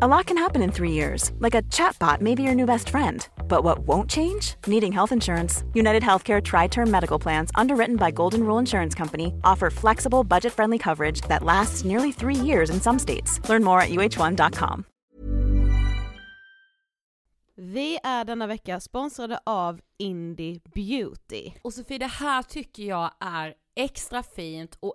A lot can happen in three years, like a chatbot may be your new best friend. But what won't change? Needing health insurance. United Healthcare Tri Term Medical Plans, underwritten by Golden Rule Insurance Company, offer flexible, budget friendly coverage that lasts nearly three years in some states. Learn more at uh1.com. Vi är denna vecka sponsrade av Indie Beauty. Och Sofie, det här tycker jag är extra fint och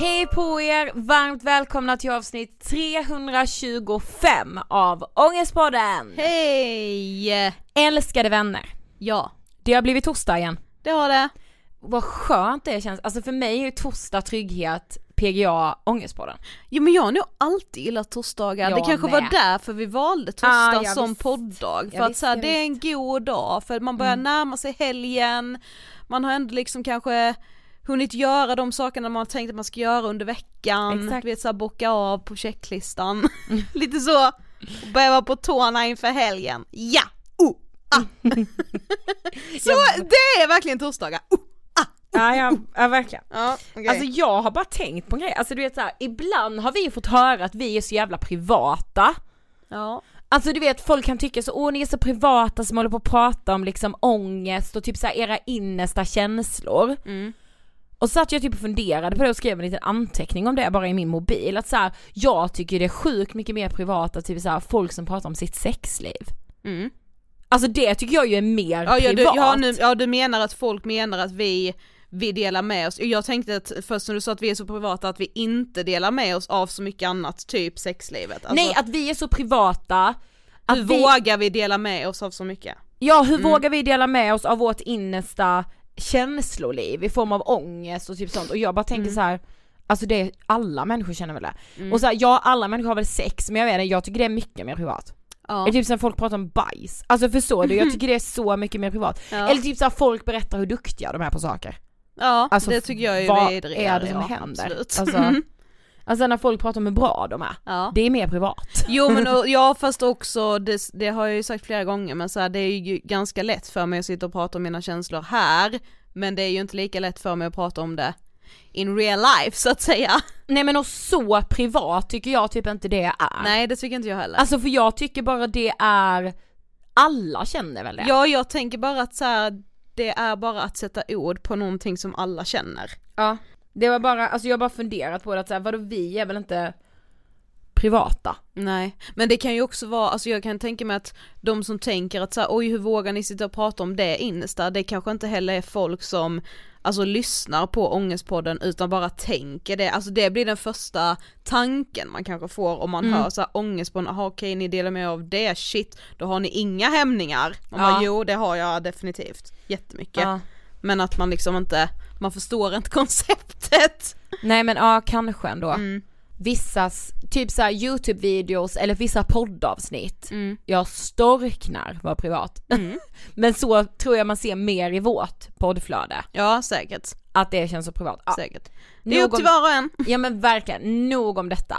Hej på er! Varmt välkomna till avsnitt 325 av Ångestpodden! Hej! Älskade vänner! Ja, Det har blivit torsdag igen. det har det. Vad skönt det känns. Alltså för mig är ju torsdag trygghet, PGA, Ångestpodden. Jo men jag har nog alltid gillat torsdagar, det Jag kanske med. var därför vi valde torsdag Ah, som visst. podddag. För Ja, att visst, så här, det är en god dag, för man börjar Mm. närma sig helgen, man har ändå liksom kanske hunnit göra de sakerna man har tänkt att man ska göra under veckan, Exakt. du vet såhär bocka av på checklistan, lite så, börja vara på tårna inför helgen. Ja! Oh! Ah! så det är verkligen torsdagar! Oh! Ja, ja, ja verkligen. Ja, okej. Alltså jag har bara tänkt på en grej, alltså du vet såhär, ibland har vi fått höra att vi är så jävla privata. ja. Alltså du vet folk kan tycka så, åh ni är så privata som håller på att prata om liksom ångest och typ såhär era innersta känslor. Mm. Och så satt jag typ och funderade på det och skrev en liten anteckning om det bara i min mobil, att såhär, jag tycker det är sjukt mycket mer privat att typ såhär, folk som pratar om sitt sexliv. Mm. Alltså det tycker jag ju är mer Ja, ja, du, privat. ja, nu, ja du menar att folk menar att vi, vi delar med oss, jag tänkte att först när du sa att vi är så privata att vi inte delar med oss av så mycket annat, typ sexlivet. Alltså, Nej att vi är så privata, att hur vi, vågar vi dela med oss av så mycket? ja hur Mm. vågar vi dela med oss av vårt innersta känsloliv i form av ångest och typ sånt och jag bara tänker Mm. så här. Alltså det, alla människor känner väl det. Mm. Och så här, ja alla människor har väl sex men jag vet inte, jag tycker det är mycket mer privat. Ja. Eller typ som folk pratar om bajs. Alltså förstår du? Jag tycker det är så mycket mer privat. Ja. Eller typ såhär folk berättar hur duktiga de är på saker. ja, Alltså, det tycker jag är vad vidrigare. är det som ja, händer? Absolut. Alltså- Alltså när folk pratar om hur bra de är. ja. Det är mer privat. Jo men och, ja fast också, det, det har jag ju sagt flera gånger men så här, det är ju ganska lätt för mig att sitta och prata om mina känslor här, men det är ju inte lika lätt för mig att prata om det in real life så att säga. Nej men och så privat tycker jag typ inte det är. Nej det tycker inte jag heller. Alltså för jag tycker bara det är, alla känner väl det? Ja jag tänker bara att så här, det är bara att sätta ord på någonting som alla känner. Ja. Det var bara, alltså jag har bara funderat på det att så här, vadå vi är väl inte privata? Nej, men det kan ju också vara, alltså jag kan tänka mig att de som tänker att så här, oj hur vågar ni sitta och prata om det innersta, det kanske inte heller är folk som alltså lyssnar på ångestpodden utan bara tänker det, alltså det blir den första tanken man kanske får om man Mm. hör så här ångestpodden, aha okej ni delar med er av det, shit, då har ni inga hämningar. Man Ja. bara, jo det har jag definitivt, jättemycket. Ja. Men att man liksom inte, man förstår inte konceptet. Nej men ja kanske ändå. Mm. Vissas, typ såhär youtube-videos eller vissa poddavsnitt. Mm. Jag storknar var privat. men så tror jag man ser mer i vårt poddflöde. Ja säkert, Att det känns så privat. Ja. säkert. Det är upp till var och en. Ja men verkligen, nog om detta.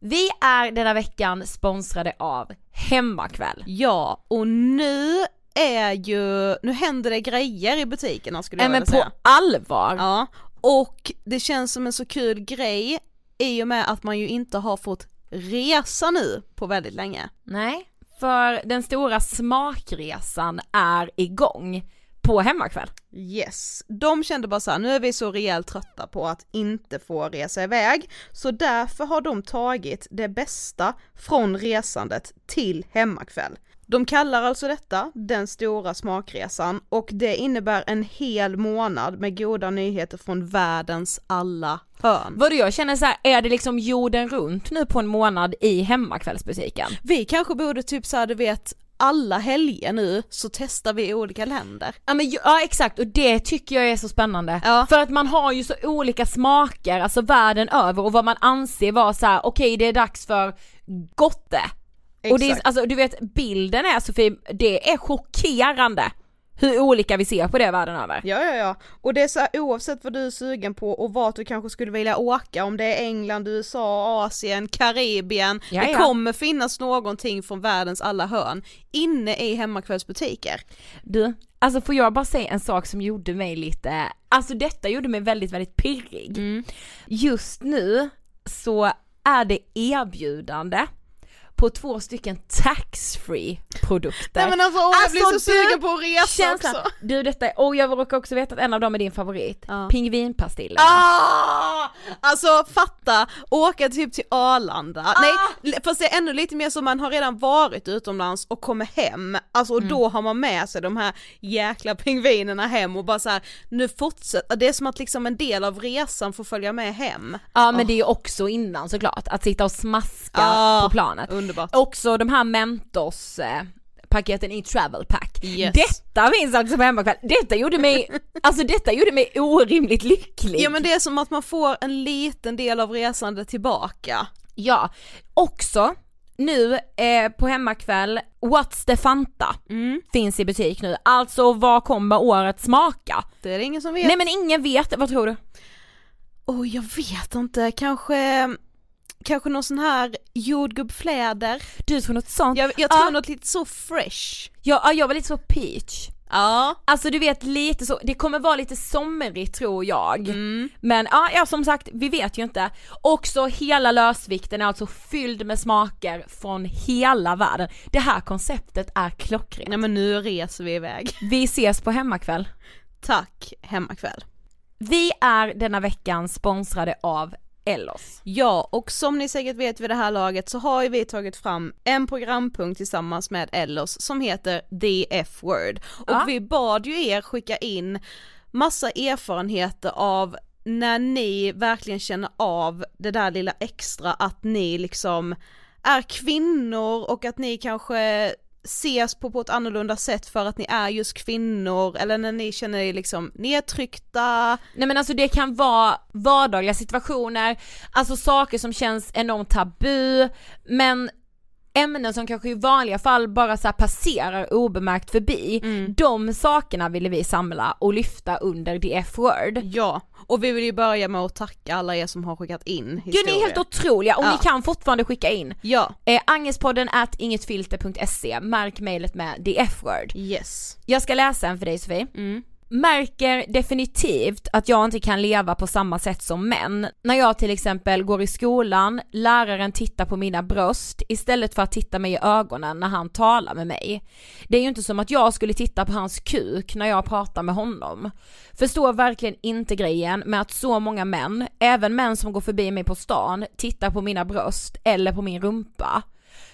Vi är denna veckan sponsrade av Hemmakväll. Ja, och nu är ju, nu händer det grejer i butikerna skulle jag Nej men vilja på säga. allvar. Ja, och det känns som en så kul grej i och med att man ju inte har fått resa nu på väldigt länge. Nej, för den stora smakresan är igång på Hemmakväll. Yes, de kände bara så här, nu är vi så rejält trötta på att inte få resa iväg, så därför har de tagit det bästa från resandet till hemmakväll. De kallar alltså detta den stora smakresan och det innebär en hel månad med goda nyheter från världens alla hörn. Vadå jag känner så här, är det liksom jorden runt nu på en månad i hemmakvällsbutiken? Vi kanske borde typ såhär du vet alla helger nu så testar vi olika länder. Ja men ja exakt och det tycker jag är så spännande. Ja. För att man har ju så olika smaker, alltså världen över och vad man anser vara så här: okej det är dags för gotte. Och det är, Exakt. alltså du vet bilden är Sofie, det är chockerande hur olika vi ser på det världen över. Ja, ja, ja. Och det är så här, oavsett vad du är sugen på och vart du kanske skulle vilja åka, om det är England, USA, Asien, Karibien, Ja, det ja. kommer finnas någonting från världens alla hörn inne i hemmakvällsbutiker. Du, alltså får jag bara säga en sak som gjorde mig lite, alltså detta gjorde mig väldigt väldigt pirrig. Just nu så är det erbjudande på två stycken tax-free produkter. Nej men alltså, åh, jag blir Alltså, så du- sugen på att resa Känslan, också. du detta, och jag råkar också veta att en av dem är din favorit, Ja. pingvinpastillen. Ah! Alltså fatta, åka typ till Arlanda, Ah! nej fast det är ännu lite mer som man har redan varit utomlands och kommer hem, alltså och Mm. då har man med sig de här jäkla pingvinerna hem och bara så här, nu fortsätter, det är som att liksom en del av resan får följa med hem. Ja men det är ju också innan såklart, att sitta och smaska Ah, på planet. Underbart. Också de här Mentos eh, paketen i travel pack. Yes. Detta finns alltså på hemmakväll. Detta gjorde mig, alltså detta gjorde mig orimligt lycklig. Ja men det är som att man får en liten del av resandet tillbaka. Ja, också nu eh, på hemmakväll, What's the Fanta Mm. finns i butik nu. Alltså vad kommer året smaka? Det är det ingen som vet. Nej men ingen vet, vad tror du? oh, jag vet inte, kanske, kanske någon sån här jordgubbfläder. Du tror något sånt? Jag, jag tror Ja. något lite så fresh. Ja, ja, jag var lite så peach. Ja. Alltså du vet lite så, det kommer vara lite somrigt tror jag. Mm. Men ja, ja som sagt, vi vet ju inte. Också hela lösvikten är alltså fylld med smaker från hela världen. Det här konceptet är klockrent. Nej men nu reser vi iväg. Vi ses på hemmakväll. Tack hemmakväll. Vi är denna veckan sponsrade av Ellos. Ja, och som ni säkert vet vid det här laget så har ju vi tagit fram en programpunkt tillsammans med Ellos som heter The F-word. Och Ja. vi bad ju er skicka in massa erfarenheter av när ni verkligen känner av det där lilla extra att ni liksom är kvinnor och att ni kanske ses på på ett annorlunda sätt för att ni är just kvinnor eller när ni känner er liksom nedtryckta? Nej men alltså det kan vara vardagliga situationer, alltså saker som känns enormt tabu, men ämnen som kanske i vanliga fall bara så passerar obemärkt förbi, mm. de sakerna ville vi samla och lyfta under the F-word. Ja, och vi vill ju börja med att tacka alla er som har skickat in historier. Gud ni är helt otroliga och ja. ni kan fortfarande skicka in. Ja. Eh, Angespodden at ingetfilter.se, märk mejlet med the F-word. Yes. Jag ska läsa en för dig Sofie. Mm märker definitivt att jag inte kan leva på samma sätt som män. När jag till exempel går i skolan, läraren tittar på mina bröst istället för att titta mig i ögonen när han talar med mig. Det är ju inte som att jag skulle titta på hans kuk när jag pratar med honom. Förstår verkligen inte grejen med att så många män, även män som går förbi mig på stan, tittar på mina bröst eller på min rumpa.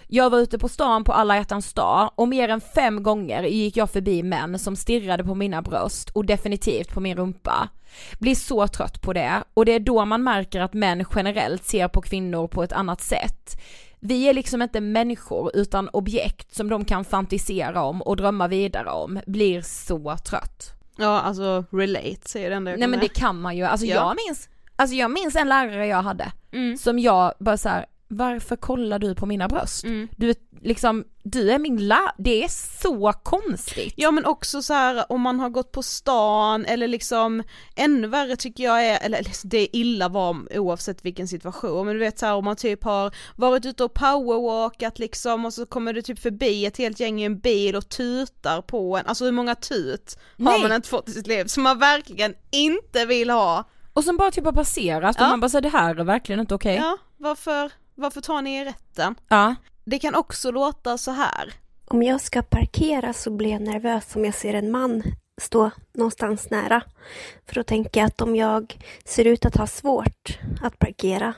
Jag var ute på stan på alla hjärtans dag och mer än fem gånger gick jag förbi män som stirrade på mina bröst och definitivt på min rumpa. Blir så trött på det och det är då man märker att män generellt ser på kvinnor på ett annat sätt. Vi är liksom inte människor utan objekt som de kan fantisera om och drömma vidare om, blir så trött. Ja alltså relate säger det enda jag Nej men det kan man ju, alltså ja. jag minns, alltså jag minns en lärare jag hade mm. som jag bara såhär, varför kollar du på mina bröst? Mm. Du är liksom, du är min la, det är så konstigt. Ja men också så här om man har gått på stan eller liksom ännu värre tycker jag är, eller det är illa var oavsett vilken situation, men du vet så här, om man typ har varit ute och powerwalkat liksom och så kommer du typ förbi ett helt gäng i en bil och tutar på en, alltså hur många tut Nej. har man inte fått i sitt liv som man verkligen inte vill ha. Och som bara typ har passerat ja. och man bara säger det här är verkligen inte okej. Okay. Ja, varför? Varför tar ni er rätten? Ja. Det kan också låta så här. Om jag ska parkera så blir jag nervös om jag ser en man stå någonstans nära. För då tänker jag att om jag ser ut att ha svårt att parkera,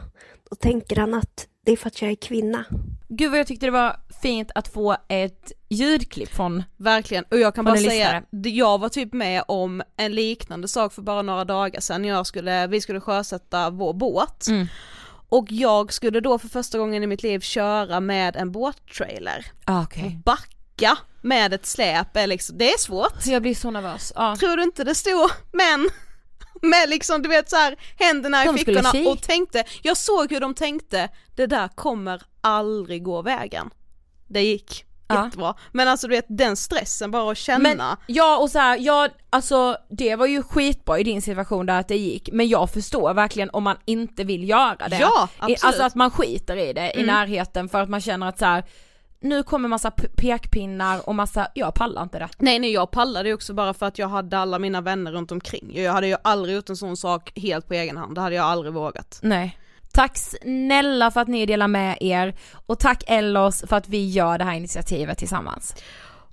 då tänker han att det är för att jag är kvinna. Gud vad jag tyckte det var fint att få ett ljudklipp från Verkligen, och jag kan bara säga, jag var typ med om en liknande sak för bara några dagar sedan, jag skulle, vi skulle sjösätta vår båt. Mm. Och jag skulle då för första gången i mitt liv köra med en båttrailer. Ah, okay. Backa med ett släp är liksom, det är svårt. Jag blir så nervös. Ah. Tror du inte det stod män med liksom du vet så här, händerna de i fickorna och tänkte, jag såg hur de tänkte, det där kommer aldrig gå vägen. Det gick jättebra. Men alltså du vet den stressen bara att känna. Men, ja och så här, ja alltså det var ju skitbra i din situation där att det gick men jag förstår verkligen om man inte vill göra det. Ja absolut. Alltså att man skiter i det mm. i närheten för att man känner att så här, nu kommer massa pekpinnar och massa, jag pallar inte det. Nej nej jag pallade ju också bara för att jag hade alla mina vänner runt omkring. Jag hade ju aldrig gjort en sån sak helt på egen hand, det hade jag aldrig vågat. Nej. Tack snälla för att ni delar med er och tack Ellos för att vi gör det här initiativet tillsammans.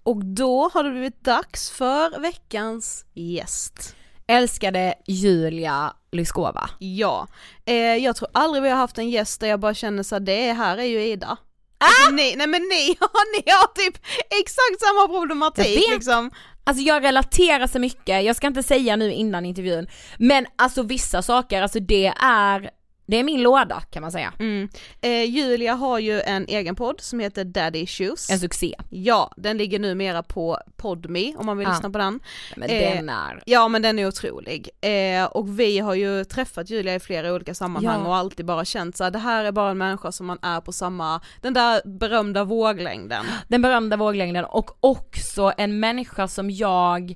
Och då har det blivit dags för veckans gäst. Älskade Julia Lyskova. Ja, eh, jag tror aldrig vi har haft en gäst där jag bara känner så det här är ju Ida. Ah! Alltså, ni, nej men ni, ni har typ exakt samma problematik liksom. Alltså jag relaterar så mycket, jag ska inte säga nu innan intervjun, men alltså vissa saker, alltså det är det är min låda kan man säga. Mm. Eh, Julia har ju en egen podd som heter Daddy Issues. En succé. Ja, den ligger numera på Podme om man vill ja. lyssna på den. Men eh, den är... Ja men den är otrolig. Eh, och vi har ju träffat Julia i flera olika sammanhang ja. och alltid bara känt så det här är bara en människa som man är på samma, den där berömda våglängden. Den berömda våglängden och också en människa som jag,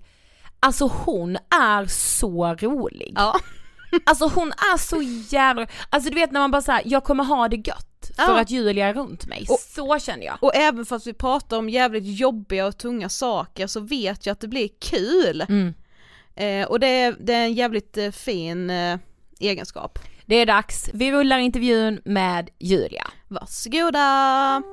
alltså hon är så rolig. Ja. Alltså hon är så jävla, alltså du vet när man bara säger jag kommer ha det gött för ja. att Julia är runt mig, och, så känner jag. Och även fast vi pratar om jävligt jobbiga och tunga saker så vet jag att det blir kul. Mm. Eh, och det är, det är en jävligt eh, fin eh, egenskap. Det är dags, vi rullar intervjun med Julia. Varsågoda!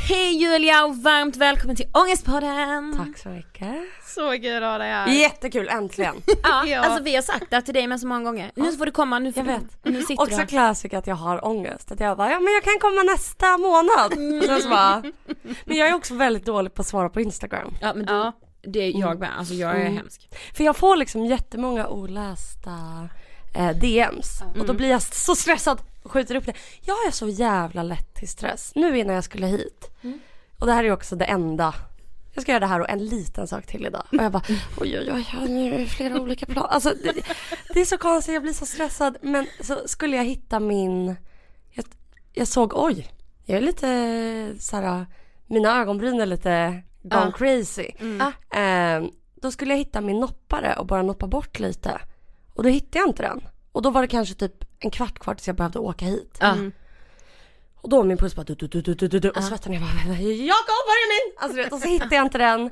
Hej Julia och varmt välkommen till Ångestpodden! Tack så mycket. Så kul att ha dig här. Jättekul, äntligen. ja, ja, alltså vi har sagt det till dig med så många gånger. Nu får du komma, nu får jag du, vet. Nu sitter Också classic att jag har ångest. Att jag bara, ja men jag kan komma nästa månad. Mm. Så bara, men jag är också väldigt dålig på att svara på Instagram. Ja men du, ja. det är jag mm. med, alltså jag är mm. hemsk. För jag får liksom jättemånga olästa eh, DMs och då blir jag så stressad skjuter upp det. Jag är så jävla lätt till stress. Nu innan jag skulle hit. Och det här är också det enda. Jag ska göra det här och en liten sak till idag. Och jag bara oj oj oj, nu är det flera olika plan. Alltså det, det är så konstigt, jag blir så stressad. Men så skulle jag hitta min, jag, jag såg oj, jag är lite så här, mina ögonbryn är lite gone crazy. Eh, då skulle jag hitta min noppare och bara noppa bort lite. Och då hittade jag inte den. Och då var det kanske typ en kvart kvar tills jag behövde åka hit. Ja. Och då var min puls bara du, du, du, du, du, du, du, och svetten jag bara Jakob var är min? Alltså du vet, och så hittade jag inte den.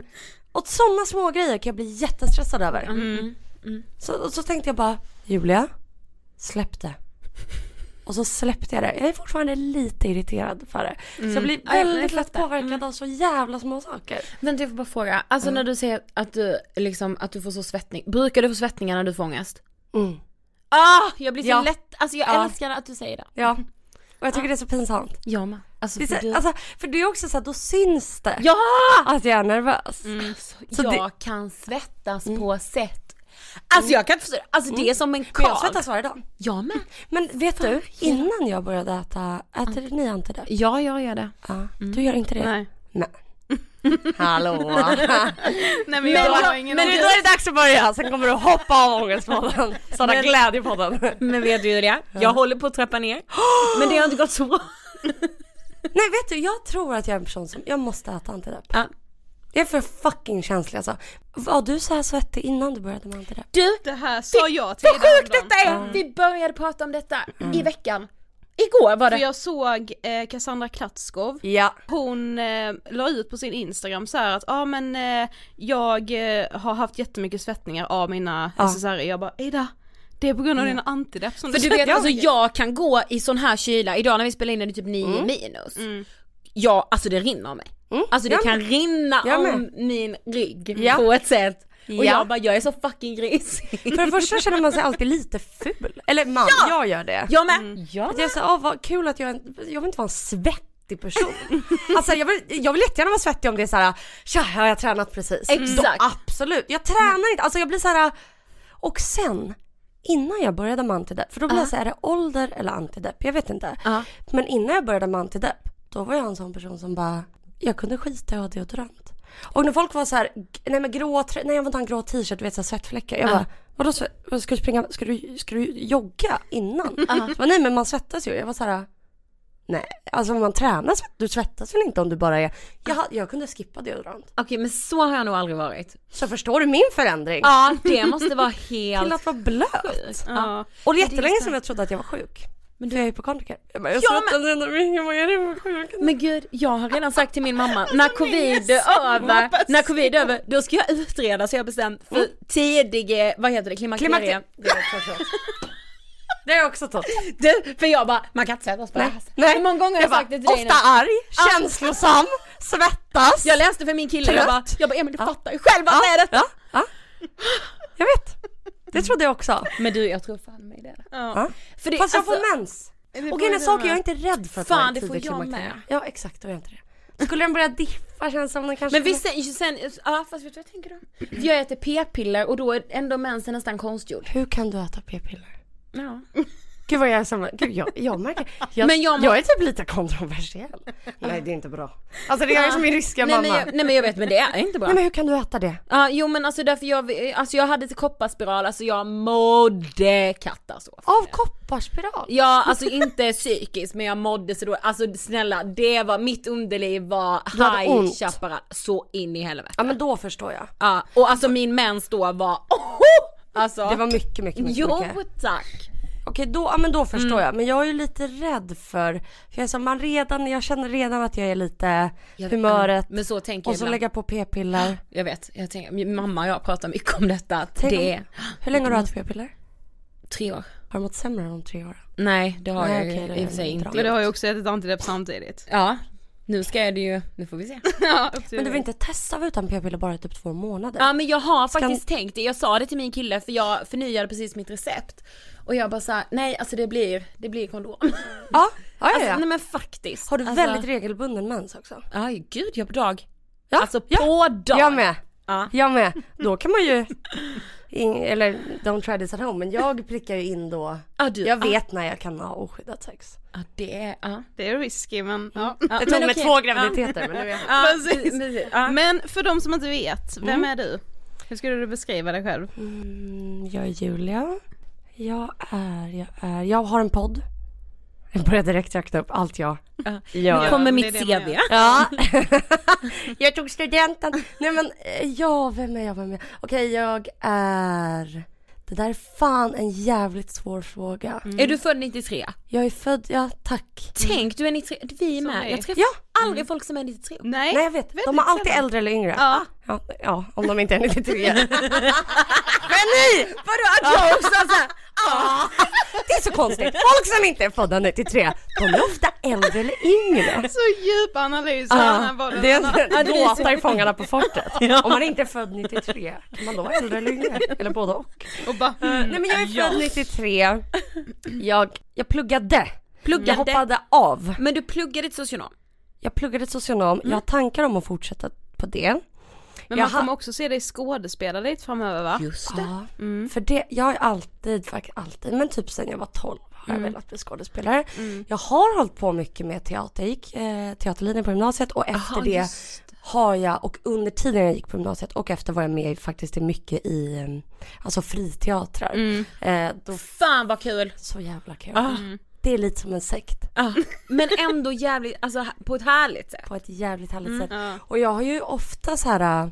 Och sådana små grejer kan jag bli jättestressad över. Mm. Så, och så tänkte jag bara Julia, släpp det. Och så släppte jag det. Jag är fortfarande lite irriterad för det. Så jag blir Ja, jag väldigt lätt påverkad av så jävla små saker. Men jag får bara fråga, alltså när du säger att du liksom, att du får så svettning, brukar du få svettningar när du får ångest? Mm. Ah, jag blir så Ja. lätt, alltså jag Ja. älskar att du säger det. Ja. Och jag tycker det är så pinsamt. Jag med. Alltså, Det för du... alltså, för det är också så här, då syns det ja! att jag är nervös. Alltså, Så jag det- Mm. kan svettas på sätt. Alltså jag kan inte förstå, alltså det är som en Men jag svettas varje dag. Jag med. Men vet du, innan jag började äta, äter ni antidepp? Ja, jag gör det. Ja, du gör inte det? Nej. Nej. Hallå! Nej men jag har ingen Men då är det dags att börja, sen kommer du hoppa av ångestpodden. Sådana Men- glädjepodden. Men vet du det? Jag håller på att trappa ner. Men det har inte gått så bra. Nej vet du, jag tror att jag är en person som, jag måste äta antidepp. Ja. Jag är för fucking känslig alltså. Var du så här svettig innan du började med antidepp? Du, Det här sa jag till vad sjukt detta är! Vi började prata om detta i veckan. Igår var För det. jag såg eh, Cassandra Klatskov Ja. Hon eh, la ut på sin Instagram så här att ja ah, men eh, jag eh, har haft jättemycket svettningar av mina Ja. SSRI. Jag bara Ida, det är på grund av dina antidepp som För du vet alltså jag kan gå i sån här kyla, idag när vi spelar in är det typ 9 minus. Ja, alltså det rinner av mig. Mm. Alltså det Jag kan med. rinna Jag med. om min rygg på ett sätt. Och Ja. jag bara, jag är så fucking grisig. För det första känner man sig alltid lite ful. Eller man, jag gör det. Jag med. Jag Att jag säger, åh vad kul att jag, en- jag vill inte vara en svettig person. alltså jag vill, jag vill jättegärna vara svettig om det är såhär, tja har jag tränat precis? Exakt. Då, absolut, jag tränar inte, alltså jag blir såhär, och sen innan jag började med antidepp, för då blir jag såhär, är det ålder eller antidepp? Jag vet inte. Ja. Men innan jag började med antidepp, då var jag en sån person som bara, jag kunde skita i att ha deodorant. Och när folk var så här, nej men grå, nej jag vill inte ha en grå t-shirt, du vet så här svettfläckar. Jag bara, vadå sve- vad ska du springa, ska du, ska du jogga innan? Så bara, nej men man svettas ju. Jag var så här, nej alltså man tränar, du svettas väl inte om du bara är, jag, jag kunde skippa deodorant. Okej men så har jag nog aldrig varit. Så förstår du min förändring? Ja det måste vara Till helt att vara blöt. Ja. Och det är jättelänge sedan jag trodde att jag var sjuk. Men du är hypokondriker. Jag bara, jag Ja, mycket, vad är det för sjuk? Men gud, jag har redan sagt till min mamma, när covid är över, när covid är över, då ska jag utreda så jag har bestämt för tidig, vad heter det, klimakterie. Klimakterie. Det är också trött. Det är också trött. Du, för jag bara, man kan inte svettas på det här nej. Hur många gånger har jag bara, sagt det till dig nu? Ofta arg, känslosam, svettas. Jag läste för min kille, jag bara, jag bara Emil du fattar ju själv vad det är detta. Ja, ja. Jag vet. Det trodde jag också. Men du jag tror fan mig det. Ja. För det, Fast jag alltså, får mens. Och är saker jag är inte rädd för att Fan, det får jag med. Ja exakt, då är jag inte det. Skulle den börja diffa känns som den kanske men visst sen, sen, ja fast vet du vad jag tänker då? För jag äter p-piller och då är ändå mensen nästan konstgjord. Hur kan du äta p-piller? Ja. Gud vad jag är som, gud jag, jag märker, jag, Men jag må- jag är typ lite kontroversiell. Nej det är inte bra. Alltså det är jag som min ryska nej, mamma. men jag, nej men jag vet men det är inte bra. Nej men hur kan du äta det? Ja jo men alltså därför jag, alltså jag hade till kopparspiral, alltså jag mådde katastrof. Av kopparspiral? Ja alltså inte psykiskt men jag mådde så då, alltså snälla det var, mitt underliv var high chaparral så in i helvete. Ja men då förstår jag. Ja och alltså min mens då var, oh, alltså. Det var mycket, mycket, mycket. Jo mycket. tack. Okej då, ja men då förstår jag. Men jag är ju lite rädd för, för jag är som man redan, jag känner redan att jag är lite humöret. Men så tänker och jag så ibland. lägga på p-piller. Jag vet, jag tänker, mamma och jag pratar mycket om detta, Tänk det om- Hur länge har du ätit p-piller? tre år. Har du mått sämre än de tre åren? Nej det har Nej, jag okej, i och för sig inte Men du har ju också ätit antidepp samtidigt. Ja, nu ska jag det ju, nu får vi se. ja, Men du vill inte testa utan p-piller bara i typ två månader? Ja men jag har Ska- faktiskt tänkt det, jag sa det till min kille för jag förnyade precis mitt recept. Och jag bara såhär, nej alltså det blir, det blir kondom. ja, ja, ja, Alltså, ja. nej men faktiskt. Har du alltså, väldigt regelbunden mens också? Ja gud, jag på dag. Ja, Alltså ja. på dag. Jag med. Ja. Jag med. Då kan man ju In, eller don't try this at home, men jag prickar ju in då. Ja, du, jag ja. vet när jag kan ha oskyddat sex. Ja, det är, ja. Det är risky men ja. ja Det tog men mig okej. två graviditeter men nu är jag. Men för de som inte vet, vem är du? Hur skulle du beskriva dig själv? Mm, jag är Julia. Jag är, jag är, jag har en podd. Jag börjar direkt räkna upp allt jag gör. Kommer det mitt CV. Ja. jag tog studenten. Nej men, eh, ja, vem är jag, vem är jag? Okej, jag är... Det där är fan en jävligt svår fråga. Är du född 93? Jag är född, ja tack. Tänk, du är 93, vi är med. Jag träffar Ja. Aldrig folk som är 93. Nej, Nej jag vet, de är alltid sällan. äldre eller yngre. Ja. Ja, ja om de inte är 93. Geni! Vadå att jag också såhär, Ja, det är så konstigt. Folk som inte är födda 93, de är ofta äldre eller yngre. Så djup analys. Ja, det är en låtar i Fångarna på fortet. Om man inte är född 93, kan man då vara äldre eller yngre? Eller både och. och bara, Nej men jag är född 93. Jag, jag pluggade. Pluggade? Jag hoppade av. Men du pluggade till socionom? Jag pluggade socionom. Jag har tankar om att fortsätta på det. men jag man kommer också se dig skådespela lite framöver va? Just Ja, för det, jag har alltid, faktiskt alltid, men typ sen jag var 12 har jag velat bli skådespelare. Jag har hållit på mycket med teater, jag gick eh, teaterlinjen på gymnasiet och efter Aha, det har jag, och under tiden jag gick på gymnasiet och efter var jag med faktiskt mycket i, eh, alltså friteatrar. Eh, då, Fan vad kul! så jävla kul. Ah. Det är lite som en sekt Ja. Men ändå jävligt, alltså på ett härligt sätt. på ett jävligt härligt Mm, sätt. ja. Och jag har ju ofta så här. äh,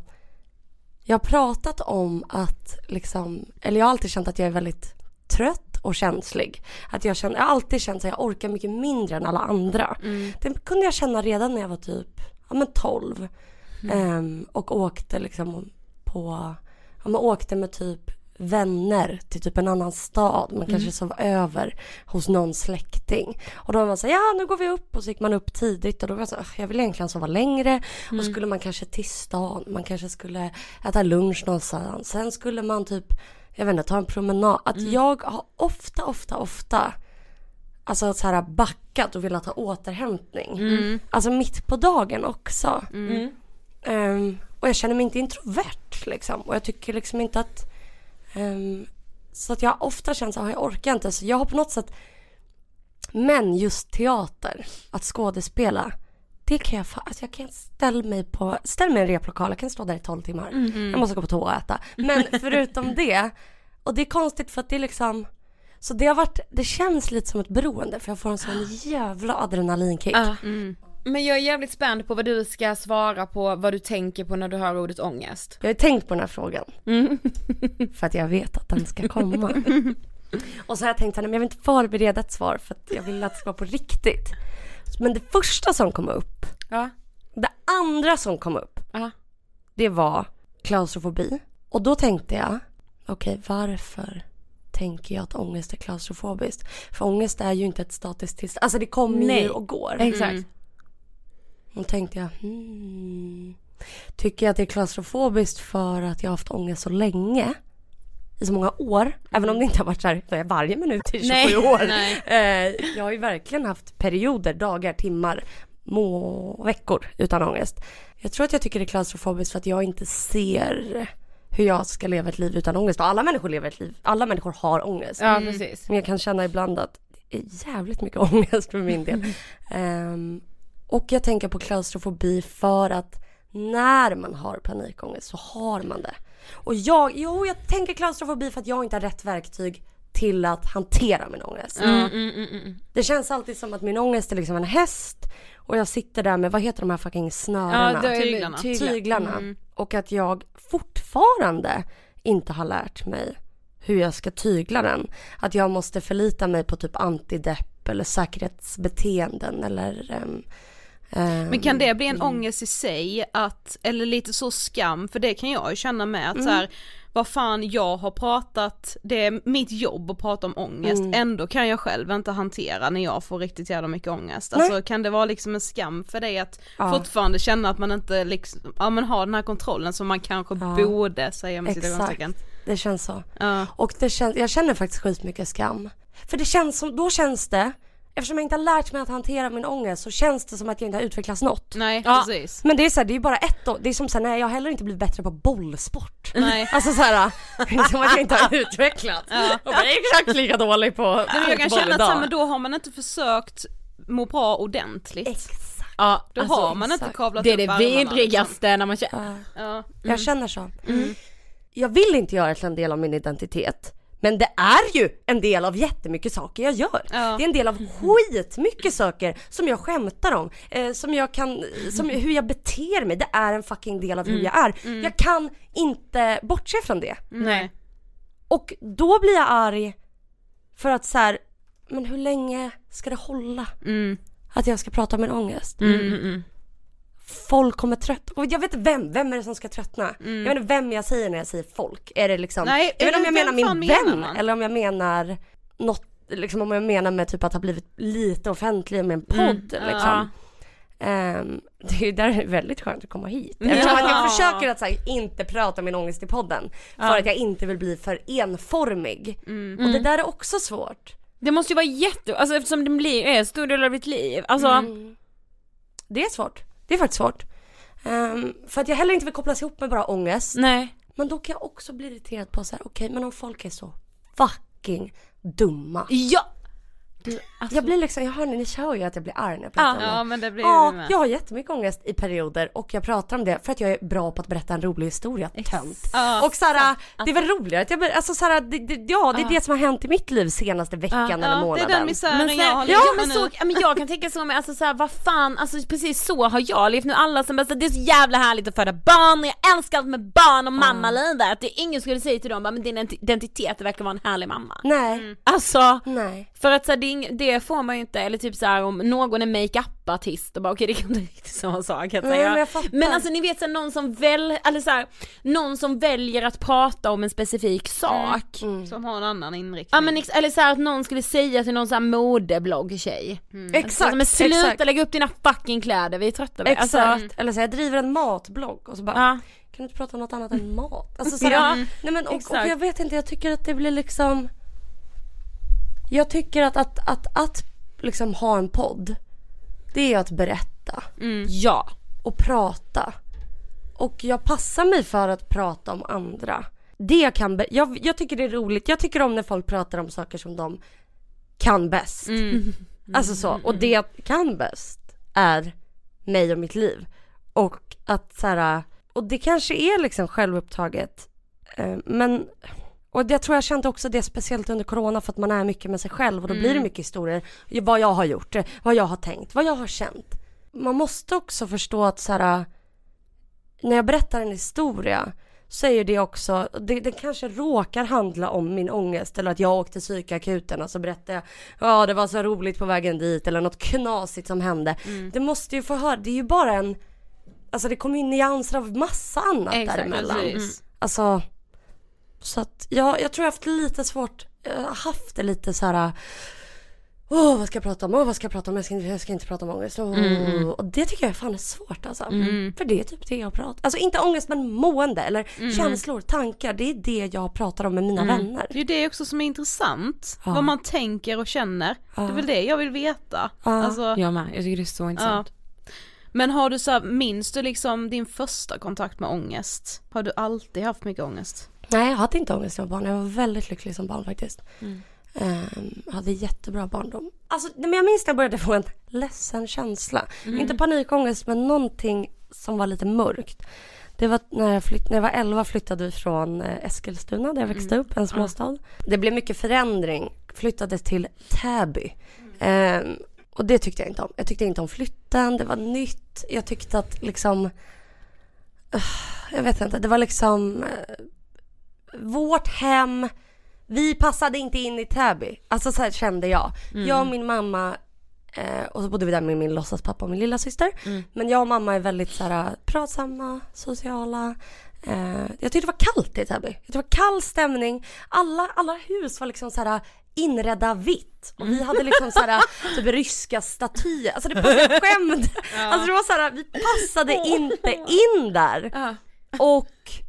Jag har pratat om att liksom, eller jag har alltid känt att jag är väldigt trött och känslig. Att jag, känner, jag har alltid känt att jag orkar mycket mindre än alla andra. Mm. Det kunde jag känna redan när jag var typ, ja men 12. Mm. Ehm, och åkte liksom på, ja men åkte med typ vänner till typ en annan stad. Man Mm. kanske sov över hos någon släkting. Och då var man så här, ja nu går vi upp och så gick man upp tidigt och då var jag så här, jag vill egentligen sova längre. Och Mm. skulle man kanske till stan, man kanske skulle äta lunch någonstans. Sen skulle man typ, jag vet inte, ta en promenad. Att Mm. jag har ofta, ofta, ofta Alltså så här backat och velat ha återhämtning. Alltså mitt på dagen också. Ehm, och jag känner mig inte introvert liksom. Och jag tycker liksom inte att... ehm, så att jag har ofta känt att jag orkar inte. Så jag har på något sätt... Men just teater, att skådespela. Det kan jag, alltså jag kan ställa mig på, ställ mig i en replokal, jag kan stå där i 12 timmar. Jag måste gå på toa och äta. Men förutom det, och det är konstigt för att det är liksom, så det har varit, det känns lite som ett beroende för jag får en sån jävla adrenalinkick. Ja. Men jag är jävligt spänd på vad du ska svara på, vad du tänker på när du hör ordet ångest. Jag har tänkt på den här frågan. För att jag vet att den ska komma. Och så har jag tänkt att jag vill inte förbereda ett svar för att jag vill att det ska vara på riktigt. Men det första som kom upp, Ja. det andra som kom upp, Ja. det var klaustrofobi. Och då tänkte jag, okej varför tänker jag att ångest är klaustrofobiskt? För ångest är ju inte ett statiskt tillstånd, alltså det kommer Nej. ju och går. Exakt. Då tänkte jag, hmm, tycker jag att det är klaustrofobiskt för att jag har haft ångest så länge? I så många år, även om det inte har varit så här varje minut i 27 Nej, år. nej. Eh, jag har ju verkligen haft perioder, dagar, timmar, må, veckor utan ångest. Jag tror att jag tycker det är klaustrofobiskt för att jag inte ser hur jag ska leva ett liv utan ångest. Och alla människor lever ett liv, alla människor har ångest. Ja, precis. Men jag kan känna ibland att det är jävligt mycket ångest för min del. Ehm, och jag tänker på klaustrofobi för att när man har panikångest så har man det. Och jag, jo jag tänker klaustrofobi för att jag inte har rätt verktyg till att hantera min ångest. Mm, mm, mm, mm. Det känns alltid som att min ångest är liksom en häst och jag sitter där med, vad heter de här fucking snörena? det är- Tyglarna. tyglar. tyglarna. Och att jag fortfarande inte har lärt mig hur jag ska tygla den. Att jag måste förlita mig på typ antidepp eller säkerhetsbeteenden eller ehm, Men kan det bli en ångest i sig att, eller lite så skam, för det kan jag ju känna med att så här, vad fan jag har pratat, det är mitt jobb att prata om ångest, ändå kan jag själv inte hantera när jag får riktigt jävla mycket ångest. Alltså kan det vara liksom en skam för dig att Ja. fortfarande känna att man inte liksom, ja men har den här kontrollen som man kanske Ja. borde säga med Exakt. citationstecken. Det känns så. Ja. Och det känns, jag känner faktiskt skitmycket skam. För det känns som, då känns det, eftersom jag inte har lärt mig att hantera min ångest så känns det som att jag inte har utvecklats något. Nej Ja. precis. Men det är så här, det är ju bara ett år. Det är som såhär, nej jag har heller inte blivit bättre på bollsport. Nej. Alltså såhär, det är som att jag inte har utvecklats. Och jag är exakt lika dålig på Nej, men jag kan känna att idag. så här, men då har man inte försökt må bra ordentligt. Exakt. Ja, Då alltså, har man inte exakt. kavlat det är upp det liksom. vidrigaste när man känner, Ja. Ja. Jag känner så. Jag vill inte göra det till en del av min identitet. Men det är ju en del av jättemycket saker jag gör. Ja. Det är en del av skitmycket saker som jag skämtar om. Eh, som jag kan, som hur jag beter mig. Det är en fucking del av hur jag är. Jag kan inte bortse från det. Nej. Och då blir jag arg för att så här, men hur länge ska det hålla? Mm. Att jag ska prata om min ångest. Mm, mm, mm. Folk kommer tröttna. Och jag vet inte vem, vem är det som ska tröttna? Jag vet inte vem jag säger när jag säger folk. Är det liksom, Nej, jag vet inte om jag menar min menar vän man? eller om jag menar något, liksom om jag menar med typ att ha blivit lite offentlig med en podd Mm, liksom. Ehm, det är ju där det är väldigt skönt att komma hit. Eftersom att jag Ja. försöker att här, inte prata om min ångest i podden. För att jag inte vill bli för enformig. Och det där är också svårt. Det måste ju vara jätte, alltså eftersom det blir är en stor del av ditt liv, alltså Mm. Det är svårt. Det är faktiskt svårt. Ehm, för att jag heller inte vill kopplas ihop med bara ångest. nej. Men då kan jag också bli irriterad på så här: okej men om folk är så fucking dumma. Ja! Alltså, Jag blir liksom, jag hör ni, ni hör ju att jag blir arg när jag pratar om det. Ja men det blir Ja, du med. jag har jättemycket ångest i perioder och jag pratar om det för att jag är bra på att berätta en rolig historia, tönt. Ja. Och såhär, det är väl roligare att jag, ber- alltså såhär, det, det, ja det är det som har hänt i mitt liv senaste veckan eller Ja, det är månaden. den misären men så jag har ja levt men med så, ja, men jag kan tänka så med, alltså såhär vad fan, alltså precis så har jag levt nu, alla som bara det är så jävla härligt att föda barn, och jag älskar allt med barn och mammalivet, att det ingen skulle säga till dem men din identitet verkar vara en härlig mamma. Nej, Alltså, nej. för att så här, det, är ing- det får man ju inte, eller typ så här om någon är makeup-artist och bara okej det kan inte riktigt samma sak Nej, säga. men jag fattar. men alltså ni vet så här, någon som väl, eller så här, någon som väljer att prata om en specifik sak. Mm. Som har en annan inriktning. Ja men eller så här, att någon skulle säga till någon sån här modeblogg-tjej. Exakt, Alltså, men sluta exakt. lägga upp dina fucking kläder, vi är trötta på det. Exakt. Alltså, Eller så jag driver en matblogg och så bara, ja. kan du inte prata om något annat än mat? Alltså såhär, Ja, nej men och, och jag vet inte, jag tycker att det blir liksom Jag tycker att att, att, att liksom ha en podd Det är att berätta. Ja. och prata. Och jag passar mig för att prata om andra. Det jag kan, be- jag, jag tycker det är roligt, jag tycker om när folk pratar om saker som de kan bäst. Alltså så, och det jag kan bäst är mig och mitt liv. Och att så här, och det kanske är liksom självupptaget. eh, Men, och jag tror jag kände också det speciellt under corona för att man är mycket med sig själv och då blir det mycket historier. Vad jag har gjort, vad jag har tänkt, vad jag har känt. Man måste också förstå att så här, när jag berättar en historia så är det också, det, det kanske råkar handla om min ångest eller att jag åkte psykakuten och så berättar jag Ja det var så roligt på vägen dit eller något knasigt som hände. Det måste ju få höra, det är ju bara en Alltså det kommer ju nyanser av massa annat Exakt, däremellan. precis. Alltså Så att jag, jag tror jag har haft lite svårt, jag har haft det lite så här. Åh vad ska jag prata om? Åh vad ska jag prata om? Jag ska inte, jag ska inte prata om ångest. Åh. Och det tycker jag fan är svårt alltså. För det är typ det jag pratar Alltså inte ångest men mående eller känslor, tankar. Det är det jag pratar om med mina vänner. Det är ju det också som är intressant, Ja. vad man tänker och känner. Det är väl det jag vill veta. Ja. Alltså, Jag med, jag tycker det är så intressant. men har du så här, minns du liksom din första kontakt med ångest? Har du alltid haft mycket ångest? Nej jag hade inte ångest när jag var barn. Jag var väldigt lycklig som barn faktiskt. Ehm, jag hade jättebra barndom. Alltså, men jag minns när jag började få en ledsen känsla. Inte panikångest men någonting som var lite mörkt. Det var när jag, flytt, när jag var 11 flyttade vi från eh, Eskilstuna där jag växte upp, en småstad. Det blev mycket förändring. Flyttade till Täby. Ehm, och det tyckte jag inte om. Jag tyckte inte om flytten, det var nytt. Jag tyckte att liksom jag vet inte, det var liksom eh, vårt hem, vi passade inte in i Täby. Alltså så här kände jag. Jag och min mamma, eh, och så bodde vi där med min låtsaspappa och min lilla syster. Men jag och mamma är väldigt så här pratsamma, sociala. Eh, jag tyckte det var kallt i Täby. Det var kall stämning. Alla, alla hus var liksom så här inredda vitt. Och vi hade liksom så här typ ryska statyer. Alltså det passade, jag skämde. Alltså det var så här, vi passade inte in där. Och eh,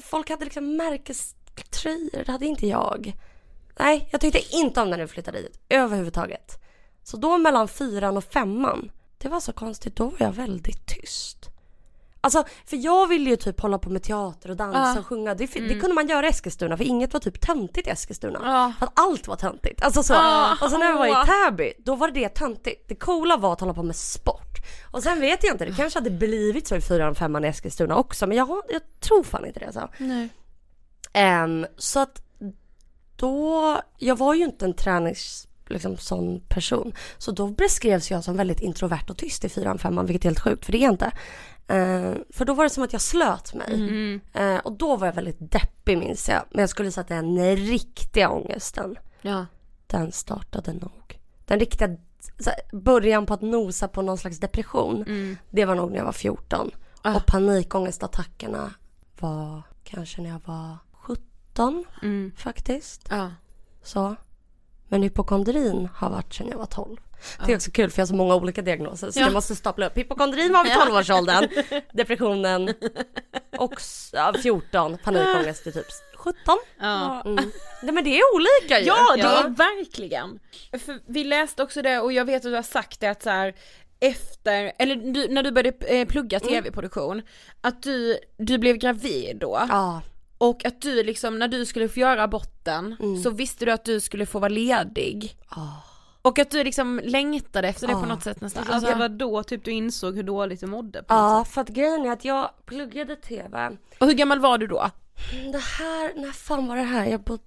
folk hade liksom märkeströjor, det hade inte jag. Nej, jag tyckte inte om när du flyttade dit överhuvudtaget. Så då mellan fyran och femman, det var så konstigt, då var jag väldigt tyst. Alltså, för jag ville ju typ hålla på med teater och dansa Ja. och sjunga. Det, det kunde man göra i Eskilstuna för inget var typ töntigt i Eskilstuna. Ja. För att allt var töntigt. Alltså så. Ja. Och sen när jag var i Täby, då var det töntigt. Det coola var att hålla på med sport. Och sen vet jag inte, det kanske hade blivit så i fyran, femman i Eskilstuna också. Men jag, jag tror fan inte det. Så. Nej. Ehm, så att då, jag var ju inte en tränings liksom sån person. Så då beskrevs jag som väldigt introvert och tyst i fyran, femman, vilket är helt sjukt för det är jag inte. Ehm, för då var det som att jag slöt mig. Mm. Ehm, och då var jag väldigt deppig minns jag. Men jag skulle säga att den riktiga ångesten, Ja. den startade nog. Den riktiga början på att nosa på någon slags depression. Mm. Det var nog när jag var 14. Ah. Och panikångestattackerna var kanske när jag var 17 Mm. faktiskt. Ja. Så. Men hypokondrin har varit sedan jag var 12. Det är också kul för jag har så många olika diagnoser så Ja. jag måste stapla upp. Hypokondrin var vid 12-årsåldern. Depressionen och s- ja, 14. Panikångest i typ 17. Ja. Mm. Nej men det är olika ju. Ja, det Ja. är verkligen. För vi läste också det och jag vet att du har sagt det att så här efter, eller du, när du började eh, plugga tv-produktion, att du, du blev gravid då Ja. och att du liksom när du skulle få göra aborten Mm. så visste du att du skulle få vara ledig. Ja. Och att du liksom längtade efter det Ja. på något sätt nästan. Alltså, det var då typ du insåg hur dåligt du mådde på något Ja, sätt. för att grejen är att jag pluggade tv. och hur gammal var du då? Det här, när fan var det här? Jag bodde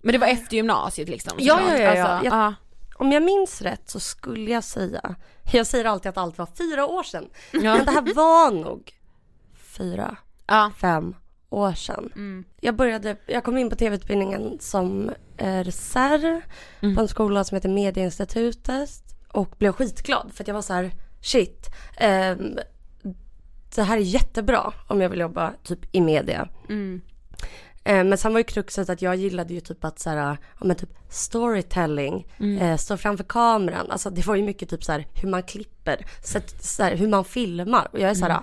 Men det var efter gymnasiet liksom? Ja, ja, ja, ja. Alltså, Jag- ja. Om jag minns rätt så skulle jag säga, jag säger alltid att allt var fyra år sedan. Men det här var nog fyra, Ja. fem år sedan. Mm. Jag började, jag kom in på tv-utbildningen som eh, reserv Mm. på en skola som heter Medieinstitutet och blev skitglad för att jag var så här, shit, ehm, det här är jättebra om jag vill jobba typ i media. Mm. Eh, Men sen var ju kruxet att jag gillade ju typ att så här, ja men typ storytelling, eh, stå framför kameran, alltså det var ju mycket typ så här hur man klipper, så, här, hur man filmar och jag är så här,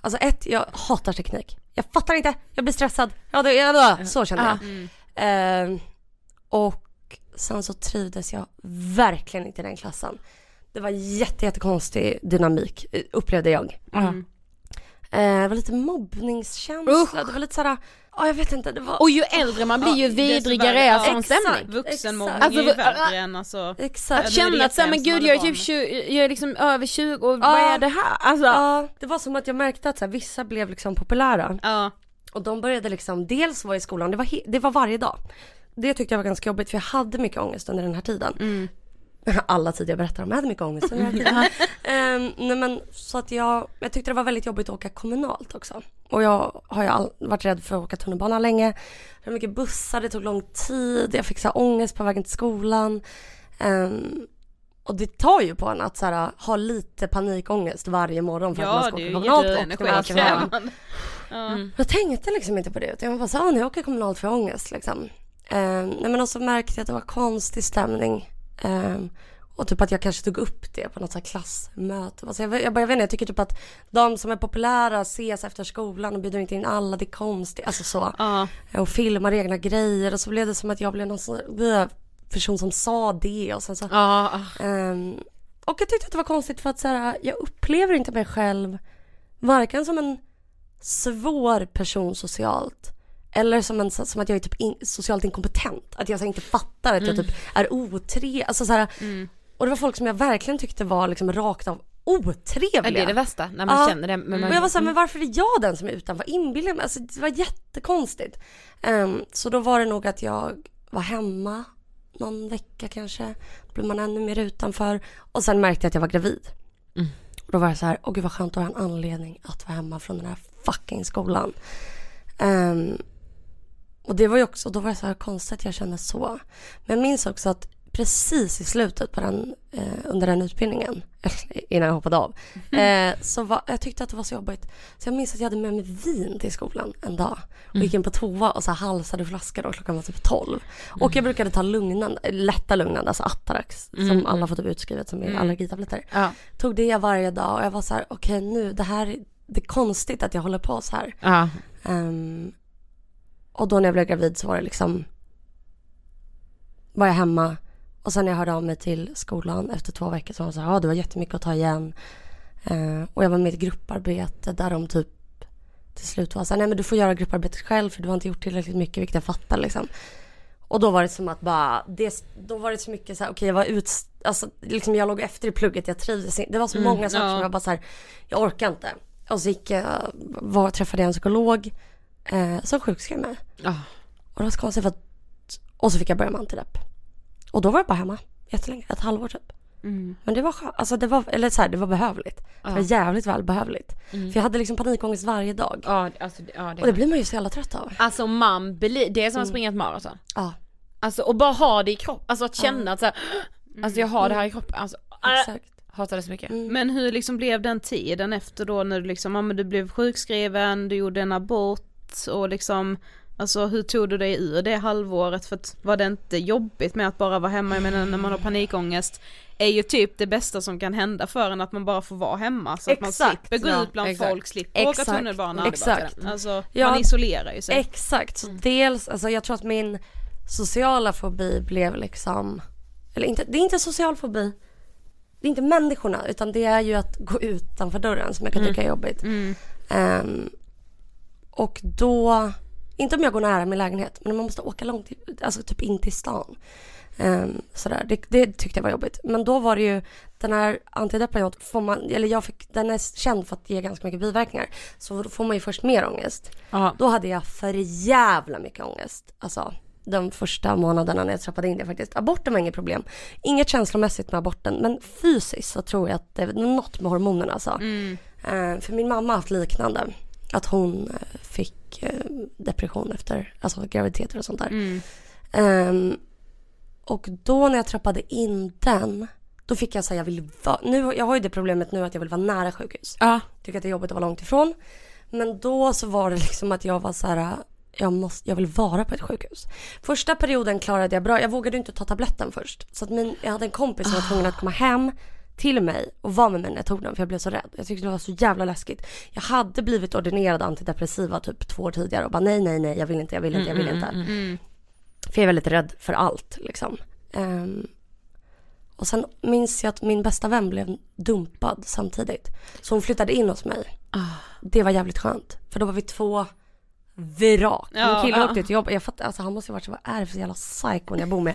alltså ett, jag hatar teknik. Jag fattar inte, jag blir stressad, ja, det, ja, så kände jag. Eh, och sen så trivdes jag verkligen inte i den klassen. Det var jätte, jättekonstig dynamik eh, upplevde jag. Mm. Eh, det var lite mobbningskänsla, det var lite såhär, ja jag vet inte, det var Och ju äldre man blir ju Ja, vidrigare är sån Exakt. stämning. Vuxenmobbning Exakt. är ju Alltså, värre än alltså... Exakt. Att känna att såhär, men gud jag är typ var 20, jag är liksom över 20 och vad är det här? Alltså, Ja, det var som att jag märkte att så här, vissa blev liksom populära. Ja. Och de började liksom, dels vara i skolan, det var, det var varje dag. Det tyckte jag var ganska jobbigt för jag hade mycket ångest under den här tiden. Alla tider jag berättar om, jag hade mycket ångest under den här tiden. Ehm, nej men så att jag, jag tyckte det var väldigt jobbigt att åka kommunalt också. Och jag har ju all, varit rädd för att åka tunnelbana länge. Det var mycket bussar, det tog lång tid, jag fick så här ångest på vägen till skolan. Ehm, och det tar ju på en att så här, ha lite panikångest varje morgon för att man Ja, ska åka kommunalt och när man åker hem. Ja. Jag tänkte liksom inte på det utan jag bara sa, ah, jag åker kommunalt får jag ångest liksom. Eh, nej men också märkte jag att det var konstig stämning. Eh, och typ att jag kanske tog upp det på något så klassmöte. Alltså jag, jag, bara, jag vet inte, jag tycker typ att de som är populära ses efter skolan och bjuder inte in alla, det är konstigt. Alltså så. Ja. Och filmar egna grejer och så blev det som att jag blev någon sån person som sa det och sen så ja, Ehm, och jag tyckte att det var konstigt för att så här, jag upplever inte mig själv varken som en svår person socialt eller som, en, som att jag är typ in, socialt inkompetent. Att jag så här, inte fattar att jag typ är otrevlig. Alltså, så här, Och det var folk som jag verkligen tyckte var liksom rakt av otrevliga. är det det värsta? När man Ja. känner det. Men man, Och jag var såhär, men varför är jag den som är utanför? Inbillar mig? Alltså det var jättekonstigt. Ehm, så då var det nog att jag var hemma någon vecka kanske. Då blev man ännu mer utanför. Och sen märkte jag att jag var gravid. Och då var jag så här, åh gud vad skönt att ha en anledning att vara hemma från den här fucking skolan. Ehm, och det var ju också, då var det så här konstigt att jag kände så. Men jag minns också att precis i slutet på den, eh, under den utbildningen, innan jag hoppade av, eh, så var, jag tyckte att det var så jobbigt. Så jag minns att jag hade med mig vin till skolan en dag och gick in på toa och så halsade flaskor och klockan var typ 12. Och jag brukade ta lugnande, lätta lugnande, alltså Atarax, som alla får typ utskrivet som är allergitabletter. Ja. Tog det varje dag och jag var så här, okej nu, det här, det är konstigt att jag håller på så här. ja. Ehm, och då när jag blev gravid så var det liksom var jag hemma Och sen när jag hörde av mig till skolan efter två veckor så var de så här, ja du har jättemycket att ta igen. Eh, och jag var med i ett grupparbete där de typ till slut var så här, nej men du får göra grupparbetet själv för du har inte gjort tillräckligt mycket, vilket jag fattar liksom. Och då var det som att bara, det, då var det så mycket så här, okej jag var ut, alltså liksom jag låg efter i plugget, jag trivdes inte. Det var så Mm, många saker ja. som jag bara så här, jag orkar inte. Och så gick jag, var, träffade jag en psykolog eh, som sjukskrev mig. Ah. Och det var så konstigt för att, och så fick jag börja med antidepp. Och då var jag bara hemma jättelänge, ett halvår typ. Mm. Men det var skönt, alltså det var, eller så här, det var behövligt. Det var jävligt välbehövligt. Mm. För jag hade liksom panikångest varje dag. Ja, alltså, ja, det Och det blir man ju så jävla trött av. Alltså man beli- det är som att springa ett maraton. Ja, Alltså och bara ha det i kroppen, alltså att känna att så här, alltså jag har det här i kroppen, alltså äh, exakt. hatar det så mycket. Men hur liksom blev den tiden efter då när du liksom, ja men du blev sjukskriven, du gjorde en abort och liksom Alltså hur tog du dig ur det halvåret? För att var det inte jobbigt med att bara vara hemma? Jag menar när man har panikångest är ju typ det bästa som kan hända för en att man bara får vara hemma så att man Exakt, slipper gå ja, ut bland exakt. folk, slipper åka Exakt, tunnelbana. exakt. Alltså Ja, man isolerar ju sig. Exakt, så dels, alltså jag tror att min sociala fobi blev liksom, eller inte, det är inte social fobi. Det är inte människorna utan det är ju att gå utanför dörren som jag kan tycka är jobbigt. Ehm, och då, inte om jag går nära min lägenhet men man måste åka långt, alltså typ in till stan. Ehm, sådär. Det, det tyckte jag var jobbigt. Men då var det ju den här antideppen får man, eller jag fick, den är känd för att ge ganska mycket biverkningar. Så då får man ju först mer ångest. Ja. Då hade jag för jävla mycket ångest. Alltså de första månaderna när jag trappade in det faktiskt. Aborten var inget problem. Inget känslomässigt med aborten men fysiskt så tror jag att det är något med hormonerna alltså. Eh, för min mamma har haft liknande. Att hon eh, fick eh, depression efter alltså graviditeter och sånt där. Ehm, och då när jag trappade in den, då fick jag säga jag vill vara, nu, jag har ju det problemet nu att jag vill vara nära sjukhus. Ja. Tycker att det är jobbigt att vara långt ifrån. Men då så var det liksom att jag var så här, jag, måste, jag vill vara på ett sjukhus. Första perioden klarade jag bra, jag vågade inte ta tabletten först. Så att min, jag hade en kompis som var tvungen att komma hem till mig och vara med mig när jag tog den för jag blev så rädd. Jag tyckte det var så jävla läskigt. Jag hade blivit ordinerad antidepressiva typ två år tidigare och bara nej, nej, nej, jag vill inte, jag vill inte, jag vill inte. För jag är väldigt rädd för allt liksom. Ehm, och sen minns jag att min bästa vän blev dumpad samtidigt. Så hon flyttade in hos mig. Det var jävligt skönt. För då var vi två vrak. Min kille ja. åkte till jobbet. Jag fattar, alltså han måste ju varit så, vad är det för jävla psykon jag bor med?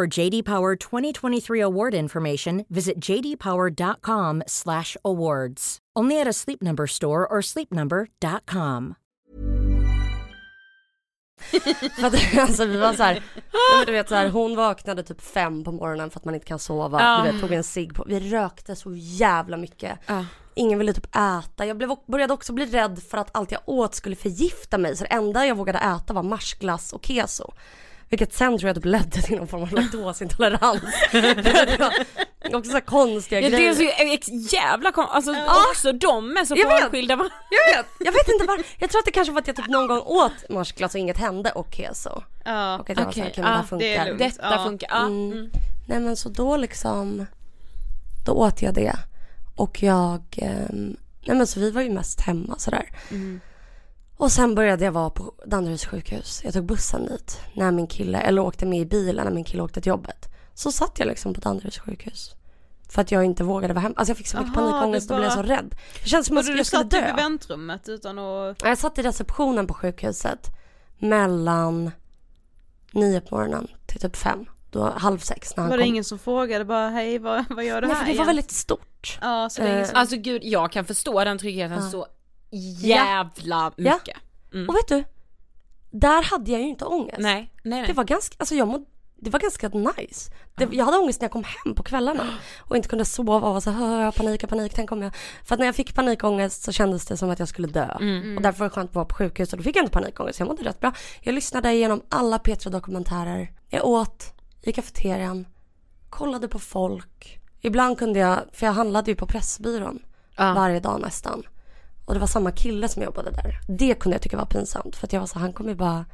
For JD Power 2023 award information, visit jdpower.com/awards. Only at a Sleep Number store or sleepnumber.com. Alltså vi var så här, du vet så här, hon vaknade typ fem på morgonen för att man inte kan sova. Ja. Du vet, tog en cigg på. Vi rökte så jävla mycket. Ja. Ingen ville typ äta. Jag blev, började också bli rädd för att allt jag åt skulle förgifta mig. Så det enda jag vågade äta var marsglass och keso. Vilket sen tror jag typ ledde till någon form av laktosintolerans. det, Också så konstiga Ja, det grejer. är så jävla kon- alltså också de är så Jag vet. frånskilda va? Jag vet, jag vet inte var. Jag tror att det kanske var att jag typ någon gång åt morsglass och inget hände och keso. Ja. Och att jag var såhär, men det här ja, funkar. det. Detta Ja. funkar, ja. Mm. Mm. Nej men så då liksom, då åt jag det. Och jag, ehm, nej men så vi var ju mest hemma sådär. Mm. Och sen började jag vara på Danderyds sjukhus. Jag tog bussen dit när min kille, eller åkte med i bilen när min kille åkte till jobbet. Så satt jag liksom på Danderyds sjukhus. För att jag inte vågade vara hemma. Alltså jag fick så mycket Aha, panikångest du och blev så bara- rädd. Det känns som att du jag skulle satt typ dö. i väntrummet utan att... Jag satt i receptionen på sjukhuset mellan nio på morgonen till typ fem. Då, halv sex när han Var det kom. ingen som frågade bara hej vad, vad gör du Nej här för det var igen? väldigt stort. Ja så det är ingen som... Alltså gud, jag kan förstå den tryggheten Ja. så jävla Ja. mycket. Mm. Och vet du? Där hade jag ju inte ångest. Nej, nej, nej. Det var ganska, alltså jag mådde, det var ganska nice. Det, jag hade ångest när jag kom hem på kvällarna och inte kunde sova och var så här, "Åh, jag har panik, panik, tänk om jag... För att när jag fick panikångest så kändes det som att jag skulle dö. Mm. Och därför var det skönt att vara på sjukhus och då fick jag inte panikångest, jag mådde rätt bra. Jag lyssnade igenom alla Petra-dokumentärer, jag åt i kafeterian, kollade på folk. Ibland kunde jag, för jag handlade ju på Pressbyrån Ja. varje dag nästan. Och det var samma kille som jobbade där. Det kunde jag tycka var pinsamt för att jag var så han kommer ju bara,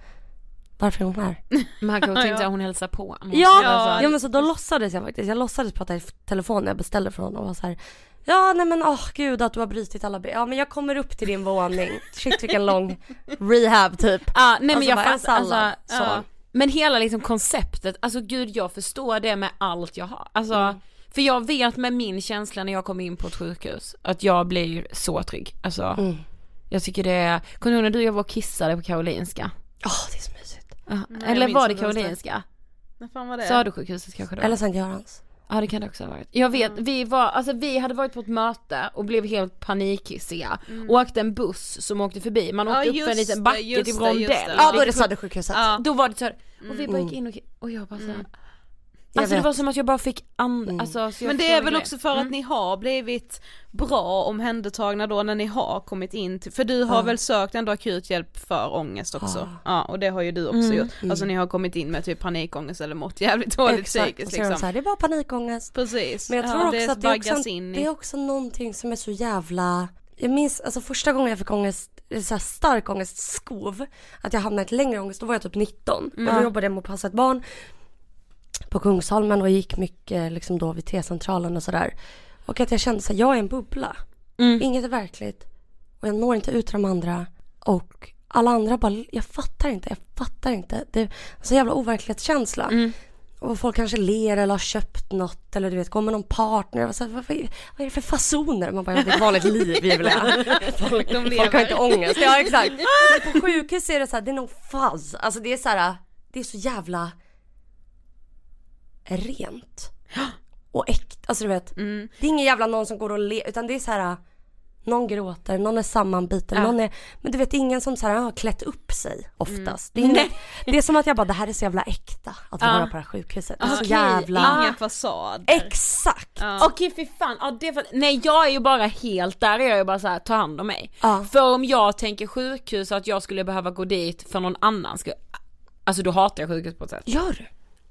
varför är hon här? Men han kanske tänkte Ja. att hon hälsar på. Ja, Alltså, ja men så då låtsades jag faktiskt. Jag låtsades prata i telefon när jag beställde från honom och var så här. Ja nej men åh gud att du har brutit alla ben. Ja men jag kommer upp till din våning. Shit vilken lång rehab typ. Ja, nej men Alltså, jag fattar, alltså, så. ja. Men hela liksom konceptet, alltså gud jag förstår det med allt jag har. Alltså, för jag vet med min känsla när jag kommer in på ett sjukhus, att jag blir så trygg. Alltså, Mm. jag tycker det är, kommer du ihåg när du och jag var och kissade på Karolinska? Åh det är så mysigt. Ja, jag Eller var det. Karolinska? När fan var det? Södersjukhuset kanske det var? Eller Sankt Görans. Ja det kan det också ha varit. Jag vet, vi var, alltså vi hade varit på ett möte och blev helt panikkissiga. Och åkte en buss som åkte förbi, man Ja, åkte upp för en liten backe till det. Ja då är det Södersjukhuset. Ja. Då var det så här, och vi bara gick Mm. in och, och jag bara så här, Jag Alltså det vet. var som att jag bara fick and, Mm. alltså, så jag Men det är väl det. också för att Mm. ni har blivit bra omhändertagna då när ni har kommit in till, för du har Ja. väl sökt ändå akuthjälp för ångest också? Ja. Ja och det har ju du också Mm. gjort, alltså ni har kommit in med typ panikångest eller mått jävligt dåligt Exakt. psykiskt Och så liksom. här, det är bara panikångest. Precis. Men jag Ja, tror också att det är också, in det i... är också någonting som är så jävla... Jag minns alltså första gången jag fick ångest, så här stark ångestskov, att jag hamnade i ett längre ångest, då var jag typ 19. Och då jobbade jag med att passa ett barn på Kungsholmen och gick mycket liksom då vid T-centralen och sådär. Och att jag kände så här, jag är en bubbla. Mm. Inget är verkligt. Och jag når inte ut till de andra. Och alla andra bara, jag fattar inte, jag fattar inte. Det är en så jävla overklighetskänsla. Mm. Och folk kanske ler eller har köpt något eller du vet, går med någon partner. Och så här, vad, vad, är, är det för fasoner? Man bara, jag har ett vanligt liv jag. Folk, folk har inte ångest. Ja exakt. Men på sjukhus är det så här, det är nog fuzz. Alltså det är så här, det är så jävla rent. Och äkta, alltså du vet. Mm. Det är ingen jävla någon som går och ler, utan det är så här. Någon gråter, någon är sammanbiten, Ja. någon är, men du vet ingen som så här, har klätt upp sig oftast. Det, är inget, det är som att jag bara, det här är så jävla äkta att Ja. vara på det här sjukhuset. Det är så Okej, jävla... Ingen fasad. Exakt! Ja. Okej fy fan, ja, det är för, nej jag är ju bara helt där, är jag ju bara så här, ta hand om mig. Ja. För om jag tänker sjukhus och att jag skulle behöva gå dit för någon annan skulle, alltså då hatar jag sjukhus på ett sätt. Gör du?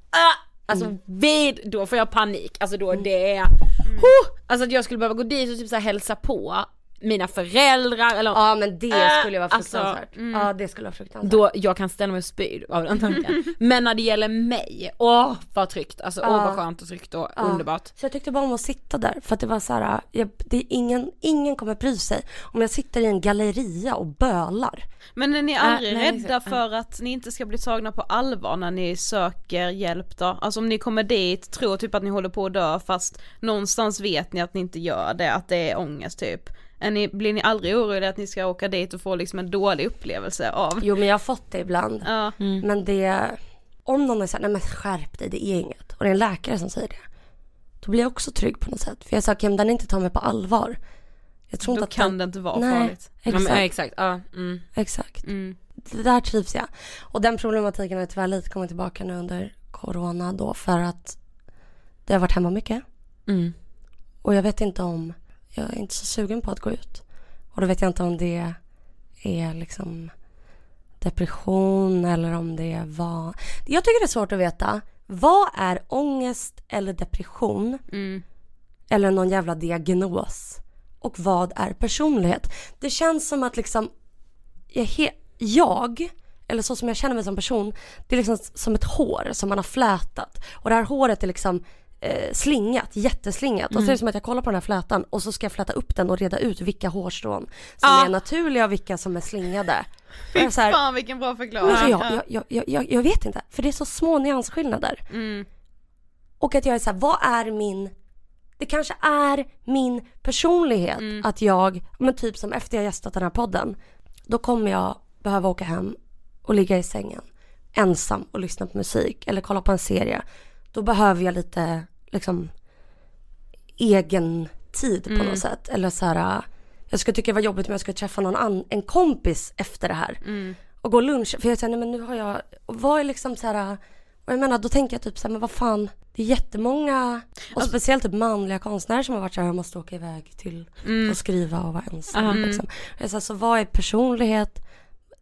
Ah, alltså Mm. vid, då får jag panik, alltså då det är, huh, alltså att jag skulle behöva gå dit och typ så hälsa på mina föräldrar eller Ja men det Äh, skulle vara alltså, fruktansvärt. Ja det skulle vara fruktansvärt. då, jag kan ställa mig och spy av den tanken. Men när det gäller mig, åh vad tryggt, alltså åh Ja. vad skönt och tryggt och Ja. underbart. Så jag tyckte bara om att sitta där för att det var så här, jag, det är ingen, ingen kommer bry sig om jag sitter i en galleria och bölar. Men är ni Äh, aldrig nej, rädda exakt. för att ni inte ska bli tagna på allvar när ni söker hjälp då? Alltså om ni kommer dit, tror typ att ni håller på att dö fast någonstans vet ni att ni inte gör det, att det är ångest typ. Är ni, blir ni aldrig oroliga att ni ska åka dit och få liksom en dålig upplevelse av? Jo men jag har fått det ibland. Ja. Men det, om någon är såhär, nej men skärp dig, det är inget. Och det är en läkare som säger det. Då blir jag också trygg på något sätt. För jag sa, okej om den inte tar mig på allvar. Jag tror Då inte att kan den... det inte vara Nej, farligt. Exakt, ja, exakt, ja. Mm. exakt. Mm. Det där trivs jag. Och den problematiken har tyvärr lite kommit tillbaka nu under corona då för att det har varit hemma mycket. Mm. Och jag vet inte om, jag är inte så sugen på att gå ut. Och då vet jag inte om det är liksom depression eller om det var... Jag tycker det är svårt att veta. vad är ångest eller depression? Mm. Eller någon jävla diagnos? Och vad är personlighet? Det känns som att liksom jag, he- jag eller så som jag känner mig som person, det är liksom som ett hår som man har flätat. Och det här håret är liksom eh, slingat, jätteslingat. Och så är det som att jag kollar på den här flätan och så ska jag fläta upp den och reda ut vilka hårstrån som Ja. är naturliga och vilka som är slingade. Fy så här, fan vilken bra förklaring. Alltså jag, jag, jag, jag, jag vet inte, för det är så små nyansskillnader. Mm. Och att jag är så här, vad är min... Det kanske är min personlighet Mm. att jag, men typ som efter jag gästat den här podden, då kommer jag behöva åka hem och ligga i sängen ensam och lyssna på musik eller kolla på en serie. Då behöver jag lite liksom egen tid på Mm. något sätt. Eller så här, jag skulle tycka det var jobbigt om jag skulle träffa någon an, en kompis efter det här Mm. och gå lunch. För jag säger, nej men nu har jag, och vad är liksom så här, och jag menar då tänker jag typ så här, men vad fan, det är jättemånga, och Alltså- speciellt typ manliga konstnärer som har varit så här, jag måste åka iväg till Mm. och skriva och vara ensam. Mm. Liksom. Jag säger, så vad är personlighet?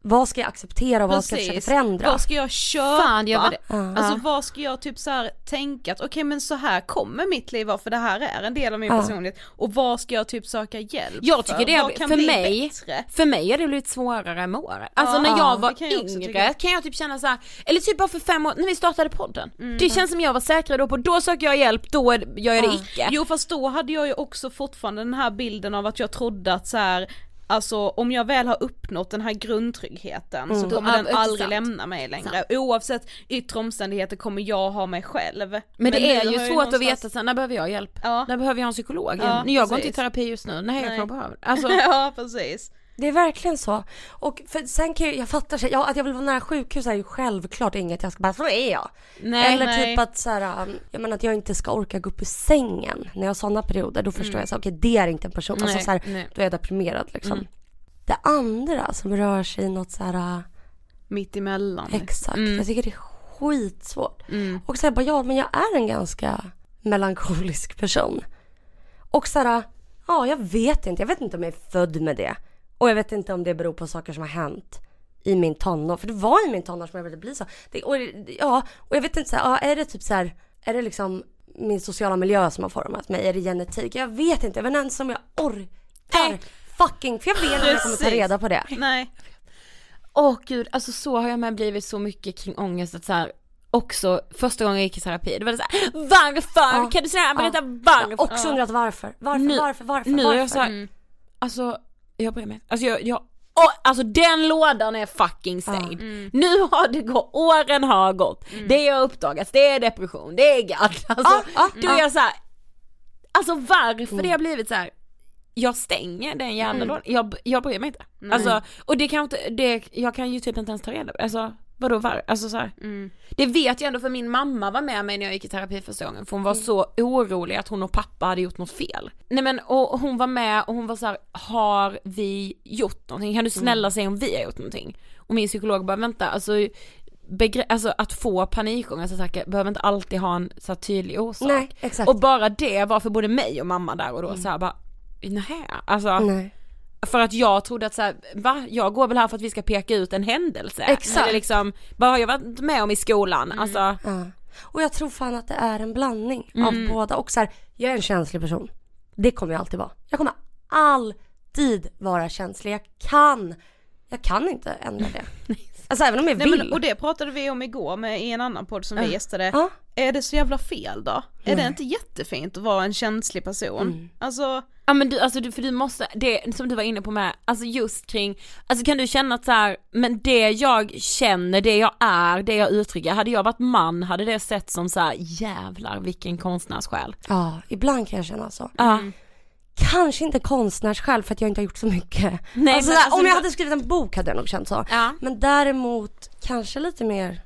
Vad ska jag acceptera och vad ska jag försöka förändra? Vad ska jag köpa? Fan, jag var det- Ja. Alltså vad ska jag typ så här tänka att okej men så här kommer mitt liv vara för det här är en del av min Ja. personlighet och vad ska jag typ söka hjälp Jag tycker för? det, kan för bli mig, bättre? för mig har det blivit svårare med åren. Alltså när ja, jag var kan jag yngre tycka. kan jag typ känna så här, eller typ bara för fem år, när vi startade podden. Mm. Det känns som jag var säkrare då på, då söker jag hjälp, då är gör jag det icke. Jo fast då hade jag ju också fortfarande den här bilden av att jag trodde att så här, Alltså om jag väl har uppnått den här grundtryggheten så Mm. kommer Ja, den exakt. aldrig lämna mig längre. Oavsett yttre omständigheter kommer jag ha mig själv. Men det nu är ju jag svårt någonstans- att veta sen, när behöver jag hjälp? Ja. När behöver jag en psykolog? Ja, jag går inte i precis. terapi just nu, nej, jag Nej. kan behöva alltså, ja precis. Det är verkligen så. Och för sen kan jag, jag fattar, så- ja, att jag vill vara nära sjukhus är ju självklart inget jag ska bara, så är jag. nej, Eller nej. typ att så här, um, jag menar att jag inte ska orka gå upp ur sängen när jag har sådana perioder. Då förstår jag så okej det är inte en person, alltså Nej, så här, då är jag deprimerad liksom. Mm. Det andra som rör sig i något så här, uh, Mitt emellan. exakt, Mm. jag tycker det är skitsvårt. Mm. Och så här, bara, ja men jag är en ganska melankolisk person. Och så här, ja jag vet inte, jag vet inte om jag är född med det. Och jag vet inte om det beror på saker som har hänt i min tonår. För det var i min tonår som jag började bli så. Det, och, ja, och jag vet inte så här, ja, är det typ så här, är det liksom min sociala miljö som har format mig? Är det genetik? Jag vet inte, jag vet inte ens om jag orkar Nej. fucking, för jag vet inte om jag kommer ta reda på det. Nej. Åh gud, alltså så har jag med blivit så mycket kring ångest att så här, också första gången jag gick i terapi, det var det såhär varför? Ja. Kan du säga, berätta Jag varför? har också undrat varför. Varför, Nu- varför, varför, nu varför? jag så här, alltså jag bryr mig Alltså jag, jag Åh, alltså den lådan är fucking stängd. Nu har det gått, åren har gått. Det har uppdagats, det är depression, det är gadd. Alltså, Ja, ja, då är ja. jag så här, alltså varför det har blivit så här. jag stänger den jävla lådan, jag, jag bryr mig inte. Alltså, och det kan inte, det, jag kan ju typ inte ens ta reda på. Alltså vadå var, alltså så här. Det vet jag ändå för min mamma var med mig när jag gick i terapi första gången för hon var så orolig att hon och pappa hade gjort något fel. Nej men och hon var med och hon var så här: har vi gjort någonting? Kan du snälla säga om vi har gjort någonting? Och min psykolog bara vänta alltså begre- alltså att få panikångestattacker behöver inte alltid ha en så tydlig orsak. Nej, exakt. Och bara det var för både mig och mamma där och då så här bara nej, alltså Nej. För att jag trodde att så här, va? Jag går väl här för att vi ska peka ut en händelse. Exakt. Eller liksom, vad har jag varit med om i skolan? Alltså, Ja. Och jag tror fan att det är en blandning Mm. av båda. Och så här, jag är en känslig person. Det kommer jag alltid vara. Jag kommer alltid vara känslig. Jag kan, jag kan inte ändra det. Alltså även om jag Nej, vill. men, och det pratade vi om igår med, i en annan podd som vi gästade. Ja. Är det så jävla fel då? Är det inte jättefint att vara en känslig person? Mm. Alltså, ja men du, alltså du, för du måste, det som du var inne på med, alltså just kring, alltså kan du känna att så här, men det jag känner, det jag är, det jag uttrycker, hade jag varit man hade det sett som så här, jävlar vilken konstnärssjäl. Ja, ibland kan jag känna så. Ja. Kanske inte konstnärssjäl för att jag inte har gjort så mycket. Nej, alltså, men alltså, om jag hade skrivit en bok hade jag nog känt så. Ja. Men däremot kanske lite mer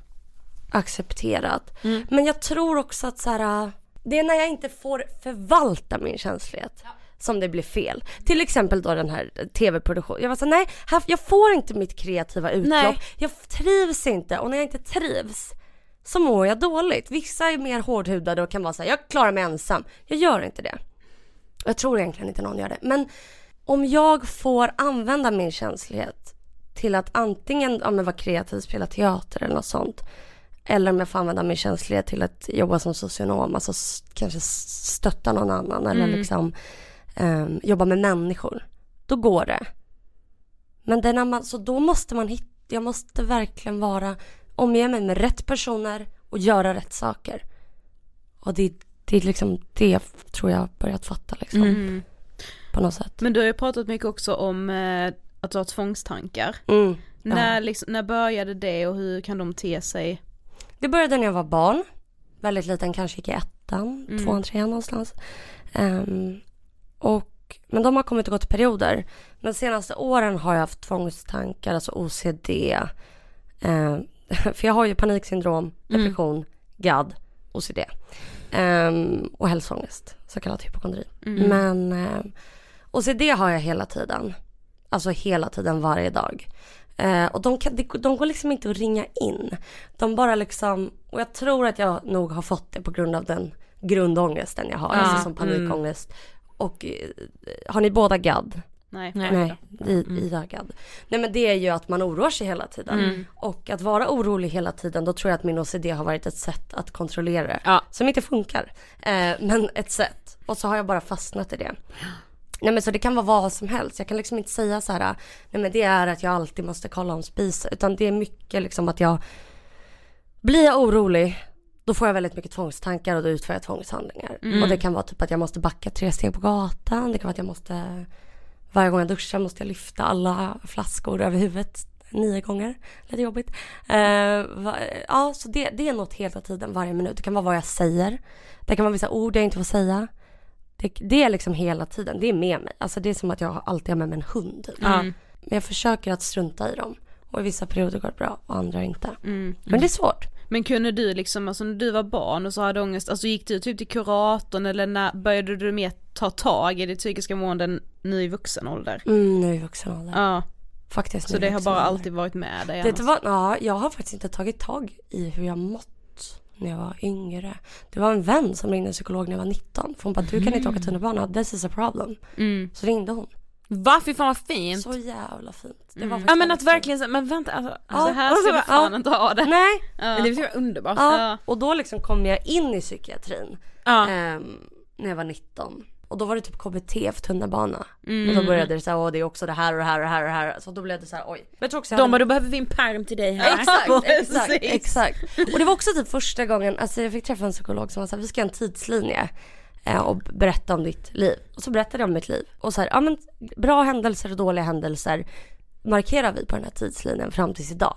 accepterat. Mm. Men jag tror också att så här, det är när jag inte får förvalta min känslighet som det blir fel. Till exempel då den här tv-produktionen. Jag var så här, nej, här, jag får inte mitt kreativa utlopp. Nej. Jag trivs inte och när jag inte trivs så mår jag dåligt. Vissa är mer hårdhudade och kan vara så här, jag klarar mig ensam. Jag gör inte det. Och Jag tror egentligen inte någon gör det. Men om jag får använda min känslighet till att antingen ja, men vara kreativ, spela teater eller något sånt. Eller om jag får använda min känslighet till att jobba som socionom, alltså kanske stötta någon annan eller Mm. liksom ehm, jobba med människor. Då går det. Men det är när man, så då måste man hitta, jag måste verkligen vara, omge mig med rätt personer och göra rätt saker. Och det, det är liksom det tror jag har börjat fatta liksom. Mm. På något sätt. Men du har ju pratat mycket också om eh, att du har tvångstankar. Mm. När, liksom, när började det och hur kan de te sig? Det började när jag var barn. Väldigt liten, kanske gick i ettan, Mm. tvåan, trean någonstans. Ehm, och, men de har kommit och gått i perioder. Men de senaste åren har jag haft tvångstankar, alltså OCD. Ehm, för jag har ju paniksyndrom, depression, GAD, OCD. Ehm, och hälsoångest, så kallad hypokondri. Mm. Men ehm, OCD har jag hela tiden. Alltså hela tiden, varje dag. Eh, och de, kan, de, de går liksom inte att ringa in. De bara liksom, och jag tror att jag nog har fått det på grund av den grundångesten jag har, Ja, alltså som panikångest. Och eh, har ni båda GAD? Nej. Nej, i, GAD. Nej men det är ju att man oroar sig hela tiden. Mm. Och att vara orolig hela tiden, då tror jag att min OCD har varit ett sätt att kontrollera det. Ja. Som inte funkar. Eh, men ett sätt. Och så har jag bara fastnat i det. Nej men så det kan vara vad som helst. Jag kan liksom inte säga så här, nej men det är att jag alltid måste kolla om spisen. Utan det är mycket liksom att jag, blir jag orolig, då får jag väldigt mycket tvångstankar och då utför jag tvångshandlingar. Mm. Och det kan vara typ att jag måste backa tre steg på gatan. Det kan vara att jag måste, varje gång jag duschar måste jag lyfta alla flaskor över huvudet nio gånger. Lite jobbigt. Eh, va, ja, så det, det är något hela tiden, varje minut. Det kan vara vad jag säger. Det kan vara vissa ord jag inte får säga. Det, det är liksom hela tiden, det är med mig. Alltså det är som att jag alltid har med mig en hund. Typ. Ja. Men jag försöker att strunta i dem. Och i vissa perioder går det bra och andra inte. Mm. Men det är svårt. Men kunde du liksom, alltså när du var barn och så hade ångest, alltså gick du typ till kuratorn eller när började du mer ta tag i ditt psykiska mående nu i vuxen ålder? Mm, nu i vuxen ålder. Ja, Faktiskt så det har bara ålder. alltid varit med dig Det var, ja, jag har faktiskt inte tagit tag i hur jag mått när jag var yngre. Det var en vän som ringde en psykolog när jag var 19. För hon bara, du kan inte åka tunnelbana, this is a problem. Mm. Så ringde hon. Va? Fy fan vad fint. Så jävla fint. Det var Mm. faktiskt Ja men att verkligen, så- men vänta alltså. Så här ska du fan inte ha det. Nej. Men det var underbart. Ja. Och då liksom kom jag in i psykiatrin. Ja. ehm, när jag var 19. Och då var det typ KBT för tunnelbana. Mm. Och då började det så här, åh det är också det här och det här och det här och det här. Så då blev det så här, oj. Men jag tror också jag De hade- bara, då behöver vi en perm till dig här. Exakt, exakt, exakt. Och det var också typ första gången, alltså jag fick träffa en psykolog som var såhär, vi ska ha en tidslinje eh, och berätta om ditt liv. Och så berättade jag om mitt liv. Och så här, ja men bra händelser och dåliga händelser markerar vi på den här tidslinjen fram tills idag.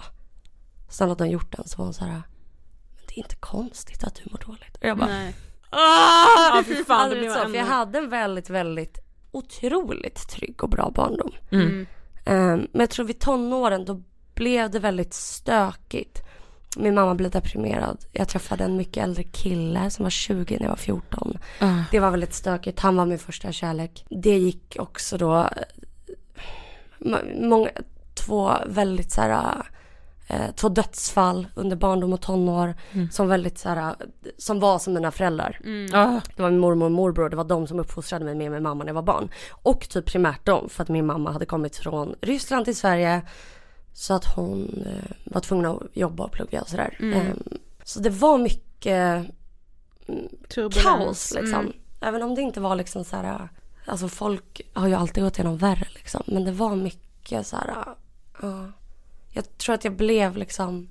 Sen hade hon gjort den så var hon så här, men det är inte konstigt att du mår dåligt. Och jag bara, Nej. Ja fy fan, det blir så, för jag hade en väldigt, väldigt otroligt trygg och bra barndom. Mm. Ehm, men jag tror vid tonåren då blev det väldigt stökigt. Min mamma blev deprimerad. Jag träffade en mycket äldre kille som var 20 när jag var 14. Ah. Det var väldigt stökigt. Han var min första kärlek. Det gick också då eh, må- många, två väldigt så här eh, två dödsfall under barndom och tonår som väldigt så här som var som mina föräldrar. Ah. Det var min mormor och morbror, det var de som uppfostrade mig med min mamma när jag var barn. Och typ primärt de, för att min mamma hade kommit från Ryssland till Sverige. Så att hon eh, var tvungen att jobba och plugga och sådär. Ehm, så det var mycket Turbulens. kaos liksom. Mm. Även om det inte var liksom så här, alltså folk har ju alltid gått igenom värre liksom. Men det var mycket så här, ja. Jag tror att jag blev liksom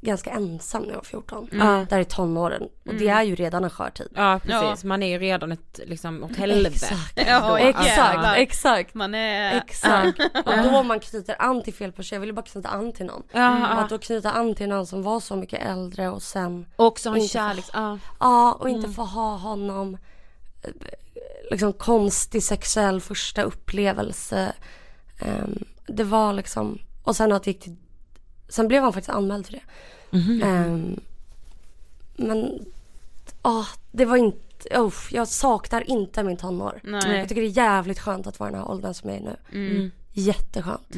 ganska ensam när jag var 14. Mm. Där i tonåren. Och det är ju redan en skör tid. Ja precis, man är ju redan ett liksom åt helvete. Exakt. Ja, exakt, exakt. Man är... Exakt. Och då man knyter an till fel person. Jag ville bara knyta an till någon. Ja, Och att då knyta an till någon som var så mycket äldre och sen och också ha en Inte kärlek, ja. Ja, och inte få ha honom liksom konstig sexuell första upplevelse. Ehm, det var liksom, och sen att det gick till, sen blev han faktiskt anmäld för det. Ehm, men, ja, det var inte, oh, jag saknar inte min tonår. Nej. Jag tycker det är jävligt skönt att vara i den här åldern som jag är nu. Mm. Jätteskönt.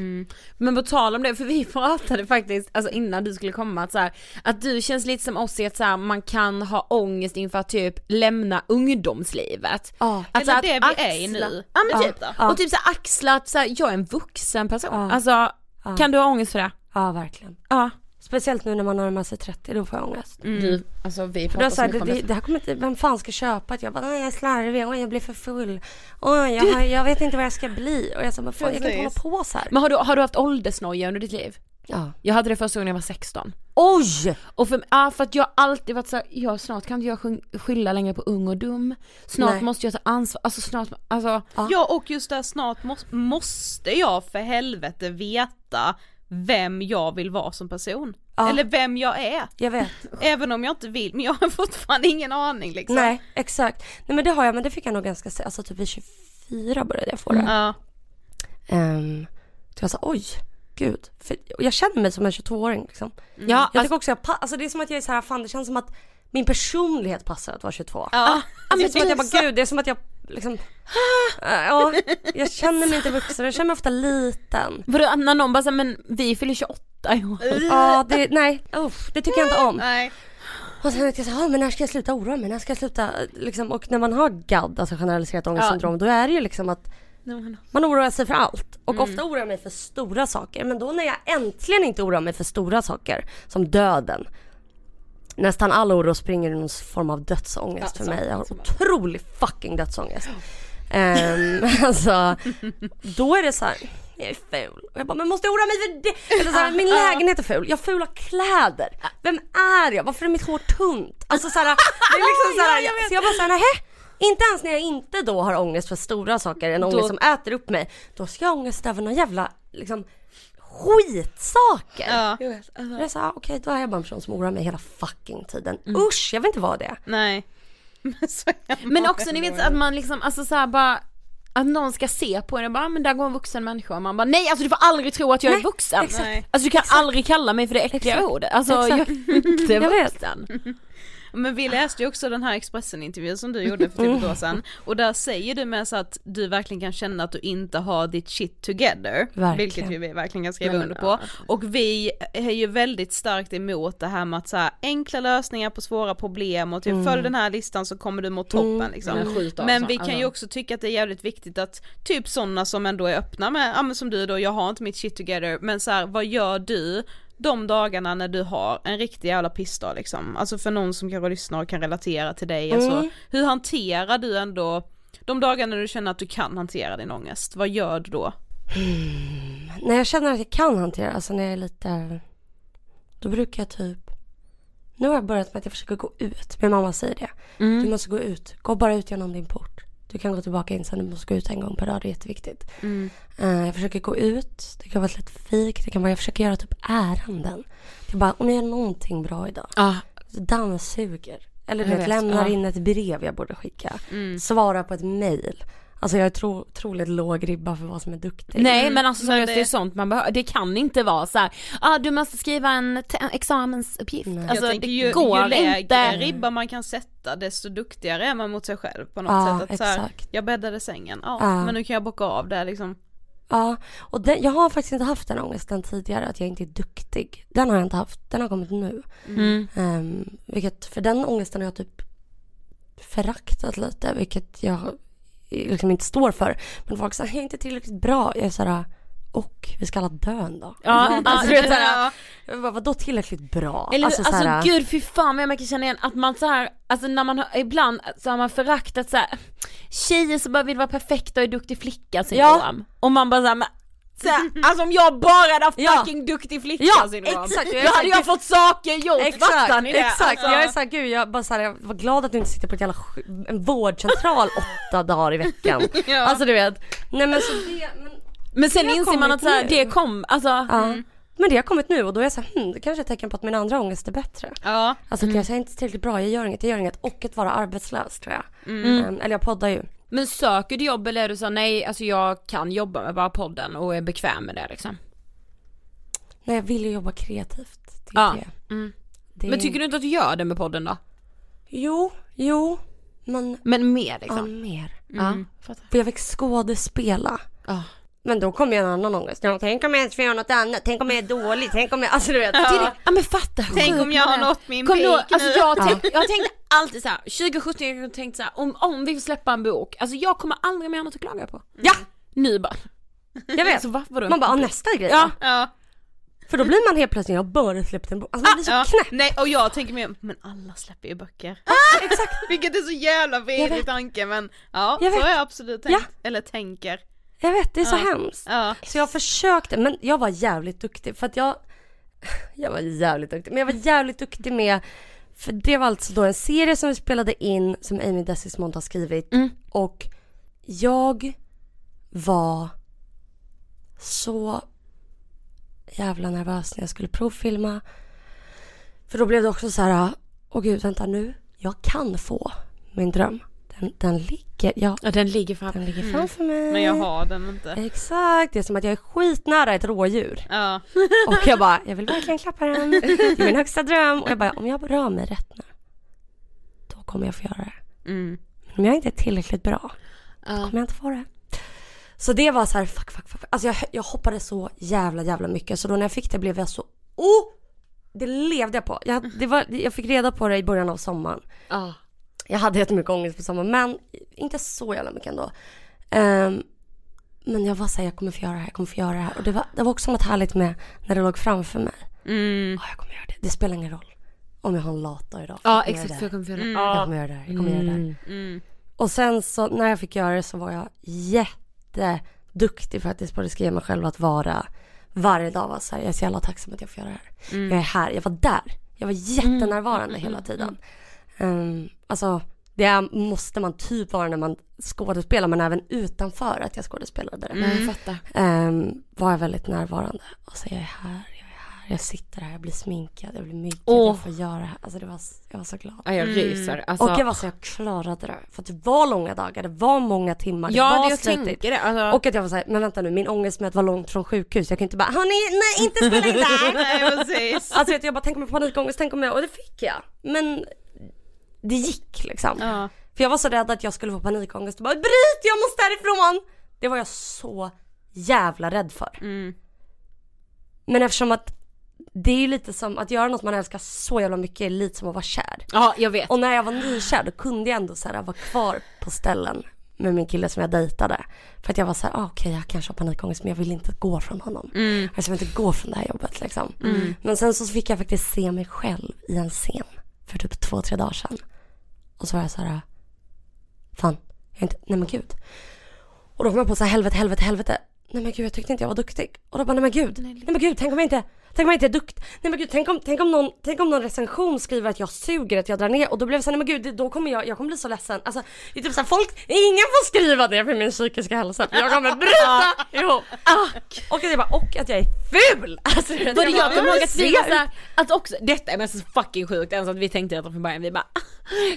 Men på tal om det, för vi pratade faktiskt, alltså innan du skulle komma, att, så här, att du känns lite som oss i att så här, man kan ha ångest inför att typ lämna ungdomslivet. Ja. Att, så här, det att vi är i nu. Ja men Ja. typ, Ja. och typ så här, axla att så här, jag är en vuxen person. Alltså, Ja. kan du ha ångest för det? Ja, verkligen. Ja. Speciellt nu när man närmar sig 30, då får jag ångest. Alltså vi då är pratar så här, det, det, det. här kommer inte, vem fan ska köpa det? Jag bara, "Oj, jag är slarvig, oj jag blir för full, oj jag, har, jag vet inte vad jag ska bli. Och jag sa, men fan jag kan inte hålla på så här. Men har du, har du haft åldersnoja under ditt liv? Ja. Jag hade det första gången jag var 16. Oj! Och för, ja, för att jag har alltid varit såhär, ja snart kan inte jag sjung- skylla längre på ung och dum. Snart Nej. måste jag ta ansvar, alltså snart, alltså. Ja och just där snart måste, måste jag för helvete veta vem jag vill vara som person. Ja. Eller vem jag är. Jag vet. Även om jag inte vill, men jag har fortfarande ingen aning liksom. Nej, exakt. Nej men det har jag, men det fick jag nog ganska se- alltså typ vid 24 började jag få det. Ja. Um, så jag sa oj, gud. För jag känner mig som en 22-åring liksom. Ja, Jag alltså, tycker också jag alltså det är som att jag är så här, fan det känns som att min personlighet passar att vara 22. Ja. det är som att jag bara, gud det är som att jag liksom, ja, jag känner mig inte vuxen, jag känner mig ofta liten. vadå, när någon bara säger men vi fyller 28 i år. Ja, det, nej, uff, det tycker jag inte om. Nej. Och sen vet jag så här, "Ah, men när ska jag sluta oroa mig? När ska jag sluta liksom, och när man har GAD, alltså generaliserat ångestsyndrom, då är det ju liksom att man oroar sig för allt. Och ofta oroar jag mig för stora saker. Men då när jag äntligen inte oroar mig för stora saker, som döden. Nästan all oro springer i någon form av dödsångest för mig. Jag har otrolig fucking dödsångest. Um, alltså, då är det så här, jag är ful. Och jag bara, men måste jag oroa mig för det? Eller så här, min lägenhet är ful, jag har fula kläder. Vem är jag? Varför är mitt hår tunt? Alltså så här, det är liksom så här, så jag bara såhär, nähä? Inte ens när jag inte då har ångest för stora saker, en ångest som äter upp mig. Då ska jag ha ångest över någon jävla liksom skitsaker. Ja. Det är så här, okej då är jag bara en person som oroar mig hela fucking tiden. Mm. Usch, jag vill inte vara det. Nej. Men, så jag också ni vet att man liksom, alltså såhär bara att någon ska se på en och bara, "Ah, men där går en vuxen människa och man bara nej alltså du får aldrig tro att jag är Nej, vuxen. exakt. Alltså du kan aldrig kalla mig för det äckliga Exakt. ordet. Alltså Exakt. jag är inte Jag vet. vuxen. Men vi läste ju också den här Expressen-intervjun som du gjorde för typ ett år sedan och där säger du med så att du verkligen kan känna att du inte har ditt shit together, Verkligen. vilket vi verkligen kan skriva Men, under ja. på. Och vi är ju väldigt starkt emot det här med att så här, enkla lösningar på svåra problem och typ Mm. följ den här listan så kommer du mot toppen liksom. Men skit Men vi kan ju också tycka att det är jävligt viktigt att typ sådana som ändå är öppna med, ja men som du då, jag har inte mitt shit together, men så här, vad gör du de dagarna när du har en riktig jävla pissdag liksom? Alltså för någon som kanske lyssnar och kan relatera till dig, alltså Mm. hur hanterar du ändå de dagarna när du känner att du kan hantera din ångest, vad gör du då? När jag känner att jag kan hantera, alltså när jag är lite, då brukar jag typ, nu har jag börjat med att jag försöker gå ut. Min mamma säger det. Mm. Du måste gå ut, gå bara ut genom din port. Du kan gå tillbaka in sen, du måste gå ut en gång per dag, det är jätteviktigt. Mm. Eh, jag försöker gå ut, det kan vara ett litet fik, det kan vara, jag försöker göra typ ärenden. Är bara, om jag gör någonting bra idag, Ja, dammsuger. Eller du Jag vet, vet, lämnar ja. in ett brev jag borde skicka. Svara på ett mail. Alltså jag är tro, otroligt låg ribba för vad som är duktig. Nej men alltså seriöst det- det är sånt man behöver, det kan inte vara så här. ah, du måste skriva en, examensuppgift. Nej. Alltså jag det tänker ju, går ju lägre inte. ribba man kan sätta desto duktigare är man mot sig själv på något Ja, sätt. Att så här, exakt. jag bäddade sängen, ja, Ja. men nu kan jag bocka av det liksom. Ja, och den, jag har faktiskt inte haft den ångesten tidigare, att jag inte är duktig. Den har jag inte haft, den har kommit nu. Mm. Um, vilket, för den ångesten har jag typ föraktat lite, vilket jag liksom inte står för. Men folk säger, jag är inte tillräckligt bra. Jag är såhär, och vi ska alla dö en dag. Ja, alltså, såhär, ja. jag bara, vadå tillräckligt bra? Eller alltså, såhär, alltså gud fy fan vad jag mycket känner igen att man så här, alltså när man har, ibland så har man föraktat så här, tjejer som bara vill vara perfekta och är duktig flicka syndrom. Och man bara såhär, men så här, alltså om jag bara hade haft Ja. fucking duktig flicka Ja, syndrom, exakt. Jag är då hade jag fått saker gjort, fattar ni det? Exakt, Alltså, jag är såhär, gud jag bara såhär, jag var glad att du inte sitter på ett jävla en vårdcentral åtta dagar i veckan. Ja. Alltså du vet, nej men så det, men, men sen inser man att så här, nu. det kom, alltså, ja. Men det har kommit nu och då är jag såhär, hmm, det kanske är ett tecken på att min andra ångest är bättre. Ja, Alltså att jag säger inte tillräckligt bra, jag gör inget, jag gör inget. Och att vara arbetslös tror jag. Mm. Ehm, eller jag poddar ju. Men söker du jobb eller är du så nej alltså jag kan jobba med bara podden och är bekväm med det liksom? Nej jag vill ju jobba kreativt. Det Ja. det. Mm. det. Men tycker du inte att du gör det med podden då? Jo, jo, men Men mer ja, liksom? mer. Ja, fattar. För jag fick skådespela. Ja. Men då kom ju en annan ångest. Ja, tänk om jag ens får göra något annat, tänk om jag är dålig, tänk om jag, alltså du vet. Ja. ja men fatta tänk om jag har nått min Kom då, peak alltså nu. jag, tänk, jag tänkte alltid så här, 2017 jag tänkte så här, om, om vi får släppa en bok, alltså jag kommer aldrig mer ha något att klaga på. Ja, Nu bara. jag vet. Så varför då? Man bara, ah, nästa grej Ja. Ja, För då blir man helt plötsligt, jag har bara släppt en bok. Alltså man blir så Ja, knäpp. nej och jag tänker mer, men alla släpper ju böcker. Exakt. Vilket är så jävla Jag vidrig tanke men ja, Jag så vet. har jag absolut tänkt, eller tänker. Jag vet, det är så Ja. hemskt. Ja. Så jag försökte, men jag var jävligt duktig för att jag, jag var jävligt duktig, men jag var jävligt duktig med, för det var alltså då en serie som vi spelade in som Amy Desismond har skrivit och jag var så jävla nervös när jag skulle provfilma. För då blev det också så här, åh gud vänta nu, jag kan få min dröm. Den, den ligger, ja, Ja den ligger fram. den ligger framför mig. Men jag har den inte. Exakt, det är som att jag är skitnära ett rådjur. Ja. Och jag bara, jag vill verkligen klappa den. Det är min högsta dröm. Och jag bara, om jag rör mig rätt nu, då kommer jag få göra det. Mm. Men om jag inte är tillräckligt bra, då kommer jag inte få det. Så det var så här, fuck, fuck, fuck. Alltså jag, jag hoppade så jävla, jävla mycket. Så då när jag fick det blev jag så, oh! Det levde jag på. Jag, det var, jag fick reda på det i början av sommaren. Ja. Jag hade jättemycket ångest på sommaren, men inte så jävla mycket ändå. Ehm, men jag var såhär, jag kommer få göra det här, jag kommer få göra det här. Och det var, det var också något härligt med när det låg framför mig. Mm. Ja, jag kommer göra det. Det spelar ingen roll om jag har en lat dag idag. Ja exakt för jag kommer få göra det. Mm. Jag kommer göra det här, jag kommer göra det här. Mm. Och sen så när jag fick göra det så var jag jätteduktig faktiskt på att skriva mig själv att vara varje dag var så här, jag är så jävla tacksam att jag får göra det här. Jag är här, jag var där. Jag var jättenärvarande hela tiden. Um, alltså det måste man typ vara när man skådespelar men även utanför att jag skådespelade. Mm. Um, var jag väldigt närvarande. Och så jag är här, jag är här, jag sitter här, jag blir sminkad, jag blir myggad, Åh. jag får göra det här. Alltså det var, jag var så glad. Ja jag ryser. Alltså, Och jag var så jag klarade det. För att det var långa dagar, det var många timmar, det ja var det jag slitigt. det. Alltså, Och att jag var såhär, men vänta nu, min ångest med att vara långt från sjukhus, jag kan inte bara, hörni, nej inte spela in där. Nej precis. Alltså vet du, jag bara, tänk om jag får panikångest, tänk om jag, och det fick jag. Men det gick liksom. Ja. För jag var så rädd att jag skulle få panikångest och bara, bryt jag måste härifrån. Det var jag så jävla rädd för. Mm. Men eftersom att det är ju lite som att göra något man älskar så jävla mycket är lite som att vara kär. ja jag vet. Och när jag var nykär då kunde jag ändå så här, vara kvar på ställen med min kille som jag dejtade. För att jag var så här, ah, okej jag kanske har panikångest men jag vill inte gå från honom. Mm. Alltså jag vill inte gå från det här jobbet liksom. Men sen så fick jag faktiskt se mig själv i en scen för typ två, tre dagar sedan. Och så var jag så här, fan, jag inte, nej men gud. Och då kom jag på så här, helvete, helvete, helvete. Nej men gud jag tyckte inte jag var duktig. Och då bara, nej men gud, nej men gud, tänk om jag inte, tänk om jag inte är duktig. Nej men gud, tänk om, tänk om någon, tänk om någon recension skriver att jag suger, att jag drar ner. Och då blev jag så här, nej men gud, då kommer jag, jag kommer bli så ledsen. Alltså, det är typ så här, folk, ingen får skriva det för min psykiska hälsa. Jag kommer bryta ihop. Och att jag bara, och att jag är ful. Alltså, Både bara, jag kommer ihåg att vi var såhär, att också, detta är så fucking sjukt, ens att vi tänkte detta från början, vi bara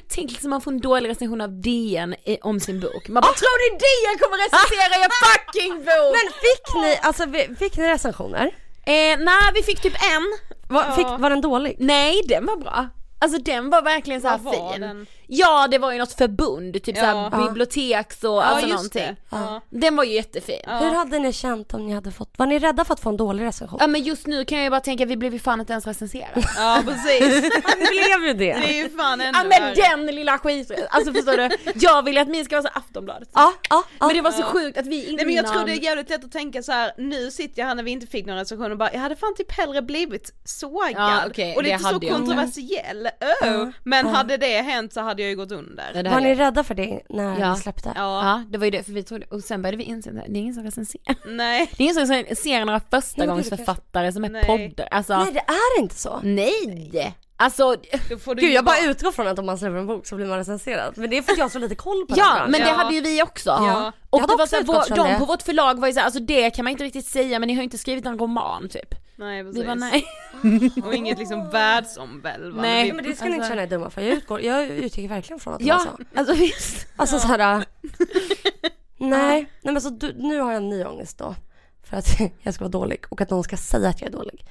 Tänk liksom man får en dålig recension av DN om sin bok. Man bara, tror ni DN kommer recensera er fucking bok? Men fick ni, alltså fick ni recensioner? Eh, nej vi fick typ en. Var, fick, var den dålig? Nej den var bra. Alltså den var verkligen så här var fin. den? Ja det var ju något förbund, typ Ja. såhär Ja. biblioteks och Ja alltså någonting. det. Ja. Den var ju jättefin. Ja. Hur hade ni känt om ni hade fått, var ni rädda för att få en dålig recension? men just nu kan jag ju bara tänka, vi blev ju fan inte ens recenserade. ja precis. Det blev ju Det det. är ju fan ännu Ja men värre. den lilla skiten, alltså förstår du? Jag vill ju att min ska vara så Aftonbladet. Ja, ja, ja. Men det var så sjukt att vi innan... Nej men jag tror det är jävligt lätt att tänka så här. nu sitter jag här när vi inte fick någon recension och bara, jag hade fan typ hellre blivit sågad Ja, okej, och det lite så kontroversiell, oh. men hade det hänt så hade jag ju gått under. Ja, det Var hade ni jag. rädda för det när Ja. ni släppte? Ja, Ja det var ju det, för vi trodde, och sen började vi inse att det är ingen som recenserar. nej. Det är ingen som recenserar några första gångs författare som är Nej. poddar, alltså Nej det är inte så. nej! Alltså, Då får du Gud ju jag bara vara- utgår från att om man släpper en bok så blir man recenserad. Men det är för att jag har så lite koll på den ja branschen. men det Ja. hade ju vi också. Ja. Och hade det var också så här, utgått vår, från de det. på vårt förlag var ju såhär, alltså det kan man inte riktigt säga men ni har ju inte skrivit en roman typ. Nej precis. Vi bara nej. Och inget liksom världsomvälvande. Nej, Vi- Men det ska ni inte Alltså- känna er dumma för. Jag utgår, jag utgick verkligen från att det Ja, var så. alltså visst. Alltså såhär. nej, nej men så du, nu har jag en ny ångest då. För att jag ska vara dålig och att någon ska säga att jag är dålig.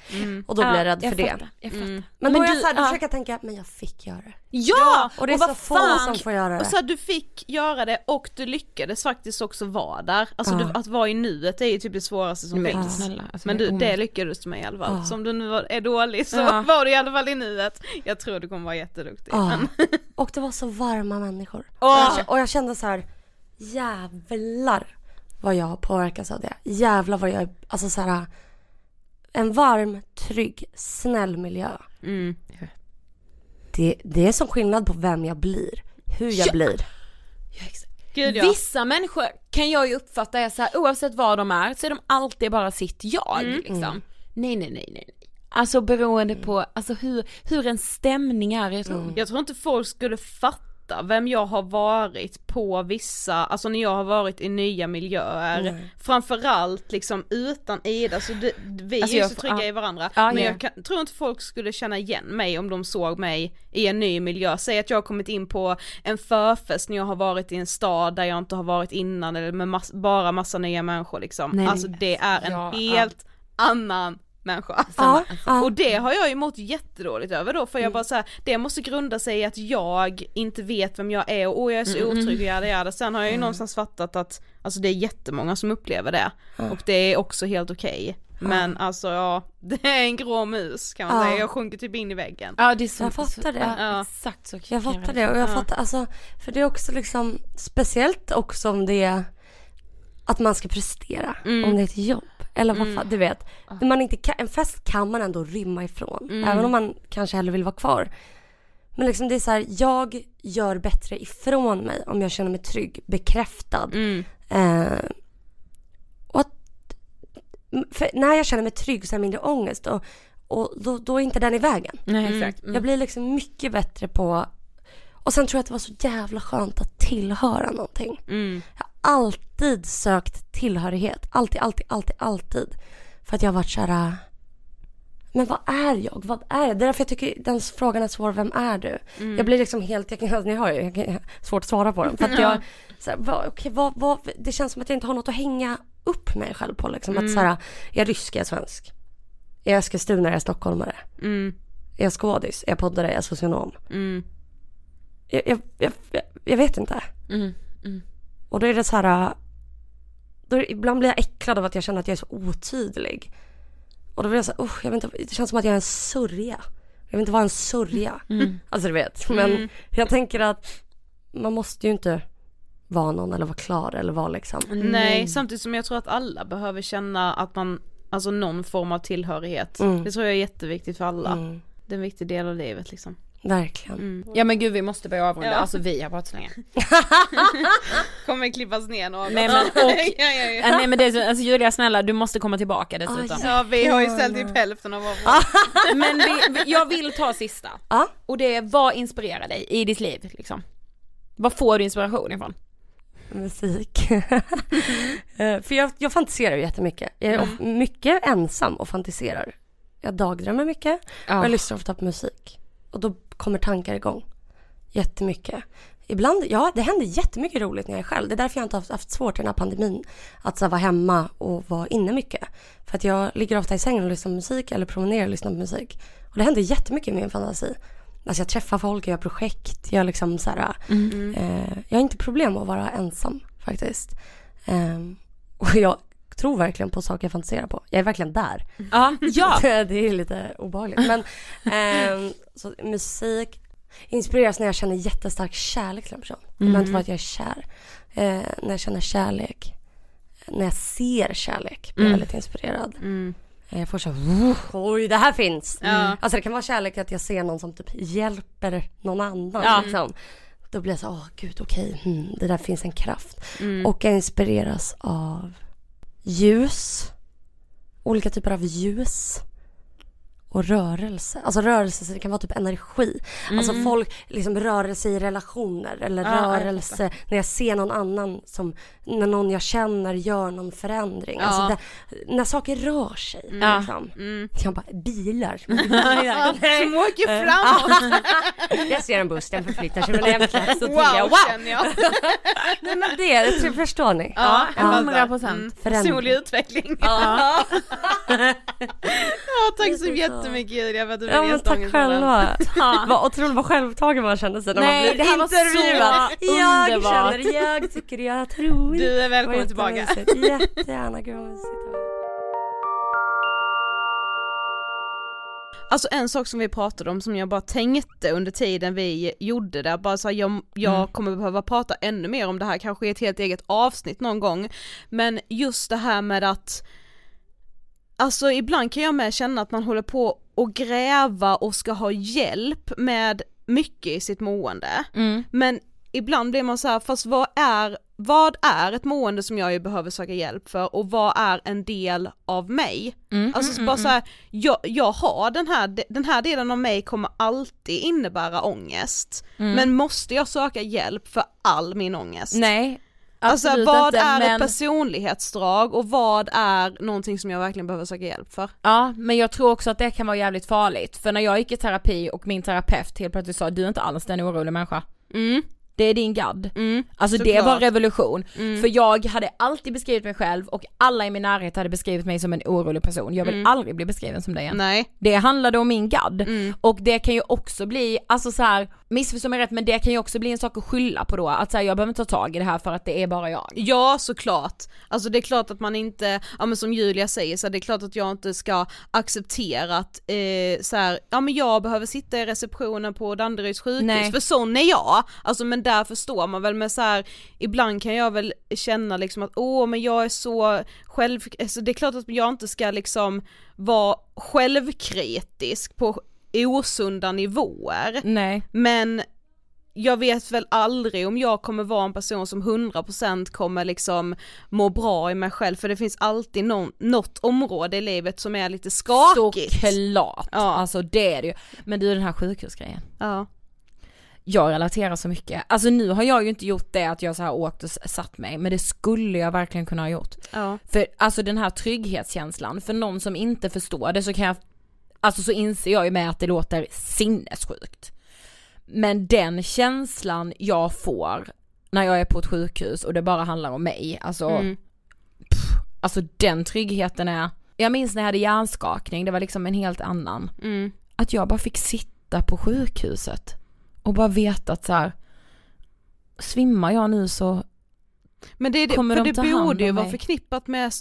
Och då blir jag rädd för det. Fattar, jag fattar. Men, Men då, jag du- så här, då ja. försöker jag tänka, men jag fick göra det. Ja! Och det är vad så få fan. som får göra Och det. så att du fick göra det och du lyckades faktiskt också vara där. Alltså Ja. du, att vara i nuet är ju typ det svåraste som Men finns. snälla, alltså, Men det du, det lyckades du med i alla fall. Ja. Så om du nu är dålig så Ja. var du i alla fall i nuet. Jag tror du kommer vara jätteduktig. Ja. Och det var så varma människor. Och, jag, och jag kände så här, jävlar vad jag har påverkats av det. Jävlar vad jag, alltså så här, en varm, trygg, snäll miljö. Mm. Det, det är som skillnad på vem jag blir, hur jag Ja. blir. Gud, ja. Vissa människor kan jag ju uppfatta är så här, oavsett vad de är så är de alltid bara sitt jag Mm. liksom. Nej nej nej nej. Alltså beroende på, alltså hur, hur en stämning är i ett rum. Jag tror inte folk skulle fatta vem jag har varit på vissa, alltså när jag har varit i nya miljöer. Nej. Framförallt liksom utan Ida, så det, vi Alltså är ju jag så trygga ja. i varandra. Ja, men ja. jag kan, tror inte folk skulle känna igen mig om de såg mig i en ny miljö. Säg att jag har kommit in på en förfest när jag har varit i en stad där jag inte har varit innan eller med mass, bara massa nya människor liksom. Nej, alltså det är en Ja, helt annan människa. Ja, ja. Och det har jag ju mått jättedåligt över då för jag bara så här, det måste grunda sig i att jag inte vet vem jag är och åh jag är så otrygg och jada jada. Sen har jag ju någonstans fattat att alltså det är jättemånga som upplever det och det är också helt okej. Men alltså ja, det är en grå mus kan man Ja. säga, jag sjunker typ in i väggen. Ja det är så, Jag fattar det. Ja. Exakt så Jag fattar det och jag fattar alltså, för det är också liksom speciellt också om det är att man ska prestera, om det är ett jobb. Eller vad fan, du vet. Man inte kan, en fest kan man ändå rymma ifrån, även om man kanske hellre vill vara kvar. Men liksom det är så här, jag gör bättre ifrån mig om jag känner mig trygg, bekräftad. Eh, och att, för när jag känner mig trygg så har jag mindre ångest och, och då, då är inte den i vägen. Nej exakt. Jag blir liksom mycket bättre på och sen tror jag att det var så jävla skönt att tillhöra någonting. Mm. Jag har alltid sökt tillhörighet. Alltid, alltid, alltid, alltid. För att jag har varit så här. äh, Men vad är jag? Vad är jag? Det är därför jag tycker den frågan är svår. Vem är du? Jag blir liksom helt, jag kan, ni hör ju, jag kan, svårt att svara på den. För att jag, så här, vad, okej, vad, vad, det känns som att jag inte har något att hänga upp mig själv på. Liksom. Att så här, är jag rysk? Är jag svensk? Är jag Eskilstuna? Är jag stockholmare? Mm. Är jag skådis? Är jag poddare? Är jag socionom? Mm. Jag, jag, jag, jag, vet inte. Mm. Och då är det så här. Då är, ibland blir jag äcklad av att jag känner att jag är så otydlig. Och då blir jag så här, usch, jag vet inte, det känns som att jag är en sörja. Jag vill inte vara en sörja. Alltså du vet. Men jag tänker att man måste ju inte vara någon eller vara klar eller vara liksom. Nej, samtidigt som jag tror att alla behöver känna att man, alltså någon form av tillhörighet. Mm. Det tror jag är jätteviktigt för alla. Mm, Det är en viktig del av livet liksom. Verkligen. Ja men gud vi måste börja avrunda, Ja. alltså vi har pratat så länge. Kommer klippas ner några. Nej, men- och- ja, ja, ja. Nej men det är så, alltså Julia snälla du måste komma tillbaka dessutom. Aj. ja vi har ju ställt typ hälften av våra Men vi, jag vill ta sista. Ja. Och det är vad inspirerar dig i ditt liv liksom? Vad får du inspiration ifrån? Musik. Eh, För jag, jag fantiserar jättemycket. Jag är of- mycket ensam och fantiserar. Jag dagdrömmer mycket och jag lyssnar ofta på musik. Och då kommer tankar igång. Jättemycket. Ibland, ja det händer jättemycket roligt när jag är själv. Det är därför jag inte har haft- haft svårt i den här pandemin. Att så vara hemma och vara inne mycket. För att jag ligger ofta i sängen och lyssnar på musik eller promenerar och lyssnar på musik. Och det händer jättemycket i min fantasi. Alltså jag träffar folk, jag gör projekt, jag liksom så här, eh, jag har inte problem att vara ensam faktiskt. Ehm, och jag tror verkligen på saker jag fantiserar på. Jag är verkligen där. Ja, ja. det är lite obehagligt. Men ehm, så musik inspireras när jag känner jättestark kärlek till en person. Det behöver inte vara att jag är kär. Eh, när jag känner kärlek. När jag ser kärlek blir jag väldigt inspirerad. Eh, Jag får så oj det här finns. Ja. Alltså det kan vara kärlek att jag ser någon som typ hjälper någon annan. Ja. Liksom. Då blir jag så åh gud okej, hmm, det där finns en kraft. Och jag inspireras av ljus, olika typer av ljus och rörelse. Alltså rörelse, så det kan vara typ energi. Alltså folk, liksom rörelse i relationer eller jag rörelse när jag ser någon annan som, när någon jag känner gör någon förändring. Ja. Alltså det, när saker rör sig. Ja. Liksom. Jag bara, bilar. Som åker framåt! jag ser en buss, den förflyttar sig från en plats och Wow, jag, wow! känner jag. Nej, men det, det förstår ni? Ja, jag. 100 procent. Personlig utveckling. Ja. Ja, tack så jättemycket Julia för att du Ja ville men tack själva. Vad otroligt vad självtagen man kände sig när Nej, man blev det här var så intervjuad. jag underbart. känner, jag tycker, jag tror. Du är välkommen tillbaka. Jättegärna, gud vad mysigt. Alltså en sak som vi pratade om som jag bara tänkte under tiden vi gjorde det, bara så här, jag, jag Mm. kommer behöva prata ännu mer om det här, kanske i ett helt eget avsnitt någon gång, men just det här med att alltså ibland kan jag med känna att man håller på att gräva och ska ha hjälp med mycket i sitt mående. Mm. Men ibland blir man så här, fast vad är, vad är ett mående som jag ju behöver söka hjälp för och vad är en del av mig? Mm, Alltså mm, bara mm, så här, jag, jag har den här, den här delen av mig kommer alltid innebära ångest. Mm. Men måste jag söka hjälp för all min ångest? Nej, Alltså absolut vad inte, är men... ett personlighetsdrag och vad är någonting som jag verkligen behöver söka hjälp för? Ja, men jag tror också att det kan vara jävligt farligt. För när jag gick i terapi och min terapeut helt plötsligt sa du är inte alls en orolig människa. Mm. Det är din gadd. Mm, Alltså det såklart. var revolution. Mm. För jag hade alltid beskrivit mig själv och alla i min närhet hade beskrivit mig som en orolig person. Jag vill Mm. aldrig bli beskriven som det igen. Nej. Det handlade om min gadd. Mm. Och det kan ju också bli, alltså så här, missförstå mig rätt men det kan ju också bli en sak att skylla på då. Att säga jag behöver inte ta tag i det här för att det är bara jag. Ja såklart, alltså det är klart att man inte, ja men som Julia säger så det är klart att jag inte ska acceptera att eh, så här, ja men jag behöver sitta i receptionen på Danderyds sjukhus, Nej. för sån är jag, alltså men där förstår man väl med så här, ibland kan jag väl känna liksom att åh men jag är så själv, alltså det är klart att jag inte ska liksom vara självkritisk på osunda nivåer, Nej. men jag vet väl aldrig om jag kommer vara en person som 100% kommer liksom må bra i mig själv för det finns alltid någon, något område i livet som är lite skakigt. Såklart, Ja. alltså det är det ju. Men du den här sjukhusgrejen. Ja. Jag relaterar så mycket. Alltså nu har jag ju inte gjort det att jag så här åkt och satt mig, men det skulle jag verkligen kunna ha gjort. Ja. För alltså den här trygghetskänslan, för någon som inte förstår det så kan jag, alltså så inser jag ju med att det låter sinnessjukt. Men den känslan jag får när jag är på ett sjukhus och det bara handlar om mig, alltså, Mm. alltså den tryggheten är, jag minns när jag hade hjärnskakning, det var liksom en helt annan. Mm. Att jag bara fick sitta på sjukhuset och bara veta att så här, svimmar jag nu så Men det, är det, för de det borde ju vara förknippat med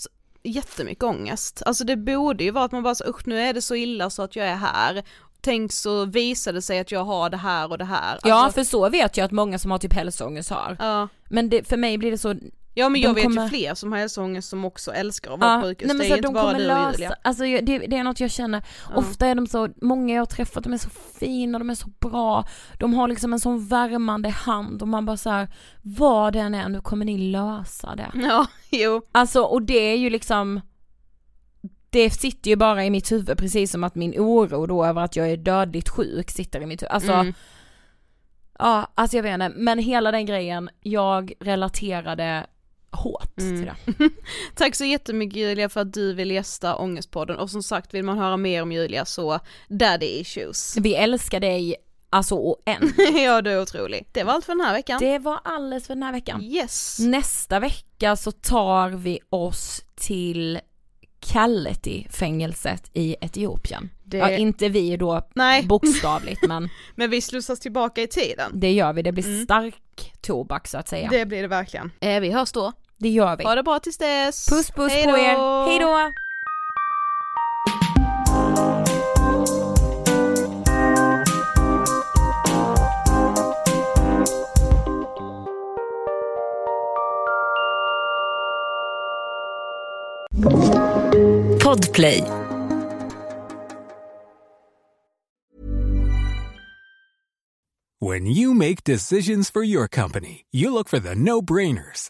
jättemycket ångest. Alltså det borde ju vara att man bara så usch nu är det så illa så att jag är här. Tänk så visar det sig att jag har det här och det här. Ja Alltså, för så vet jag att många som har typ hälsoångest har. ja. Men det, för mig blir det så, ja men jag vet kommer- ju fler som har hälsoångest som också älskar att vara ja, på sjukhus. nej, men det är inte de bara kommer du och lösa, Julia. alltså det, det är något jag känner, ofta är de så, många jag har träffat de är så fina, de är så bra, de har liksom en sån värmande hand och man bara så här, vad den är nu kommer ni lösa det. Ja, jo. Alltså och det är ju liksom det sitter ju bara i mitt huvud precis som att min oro då över att jag är dödligt sjuk sitter i mitt huvud. Alltså, Mm. ja, alltså jag vet inte, men hela den grejen, jag relaterade hårt Mm. Tack så jättemycket Julia för att du vill gästa Ångestpodden och som sagt vill man höra mer om Julia så daddy issues. Vi älskar dig alltså oändligt. ja du är otrolig. Det var allt för den här veckan. Det var alldeles för den här veckan. Yes. Nästa vecka så tar vi oss till Kaleti-fängelset i Etiopien. Det- Ja, inte vi då Nej. bokstavligt men Men vi slussas tillbaka i tiden. det gör vi, det blir Mm. stark tobak så att säga. Det blir det verkligen. Eh, vi hörs då. Det gör vi. Ha det bra tills dess. Puss puss Hej på då. er, hejdå! Podplay. When you make decisions for your company, you look for the no brainers.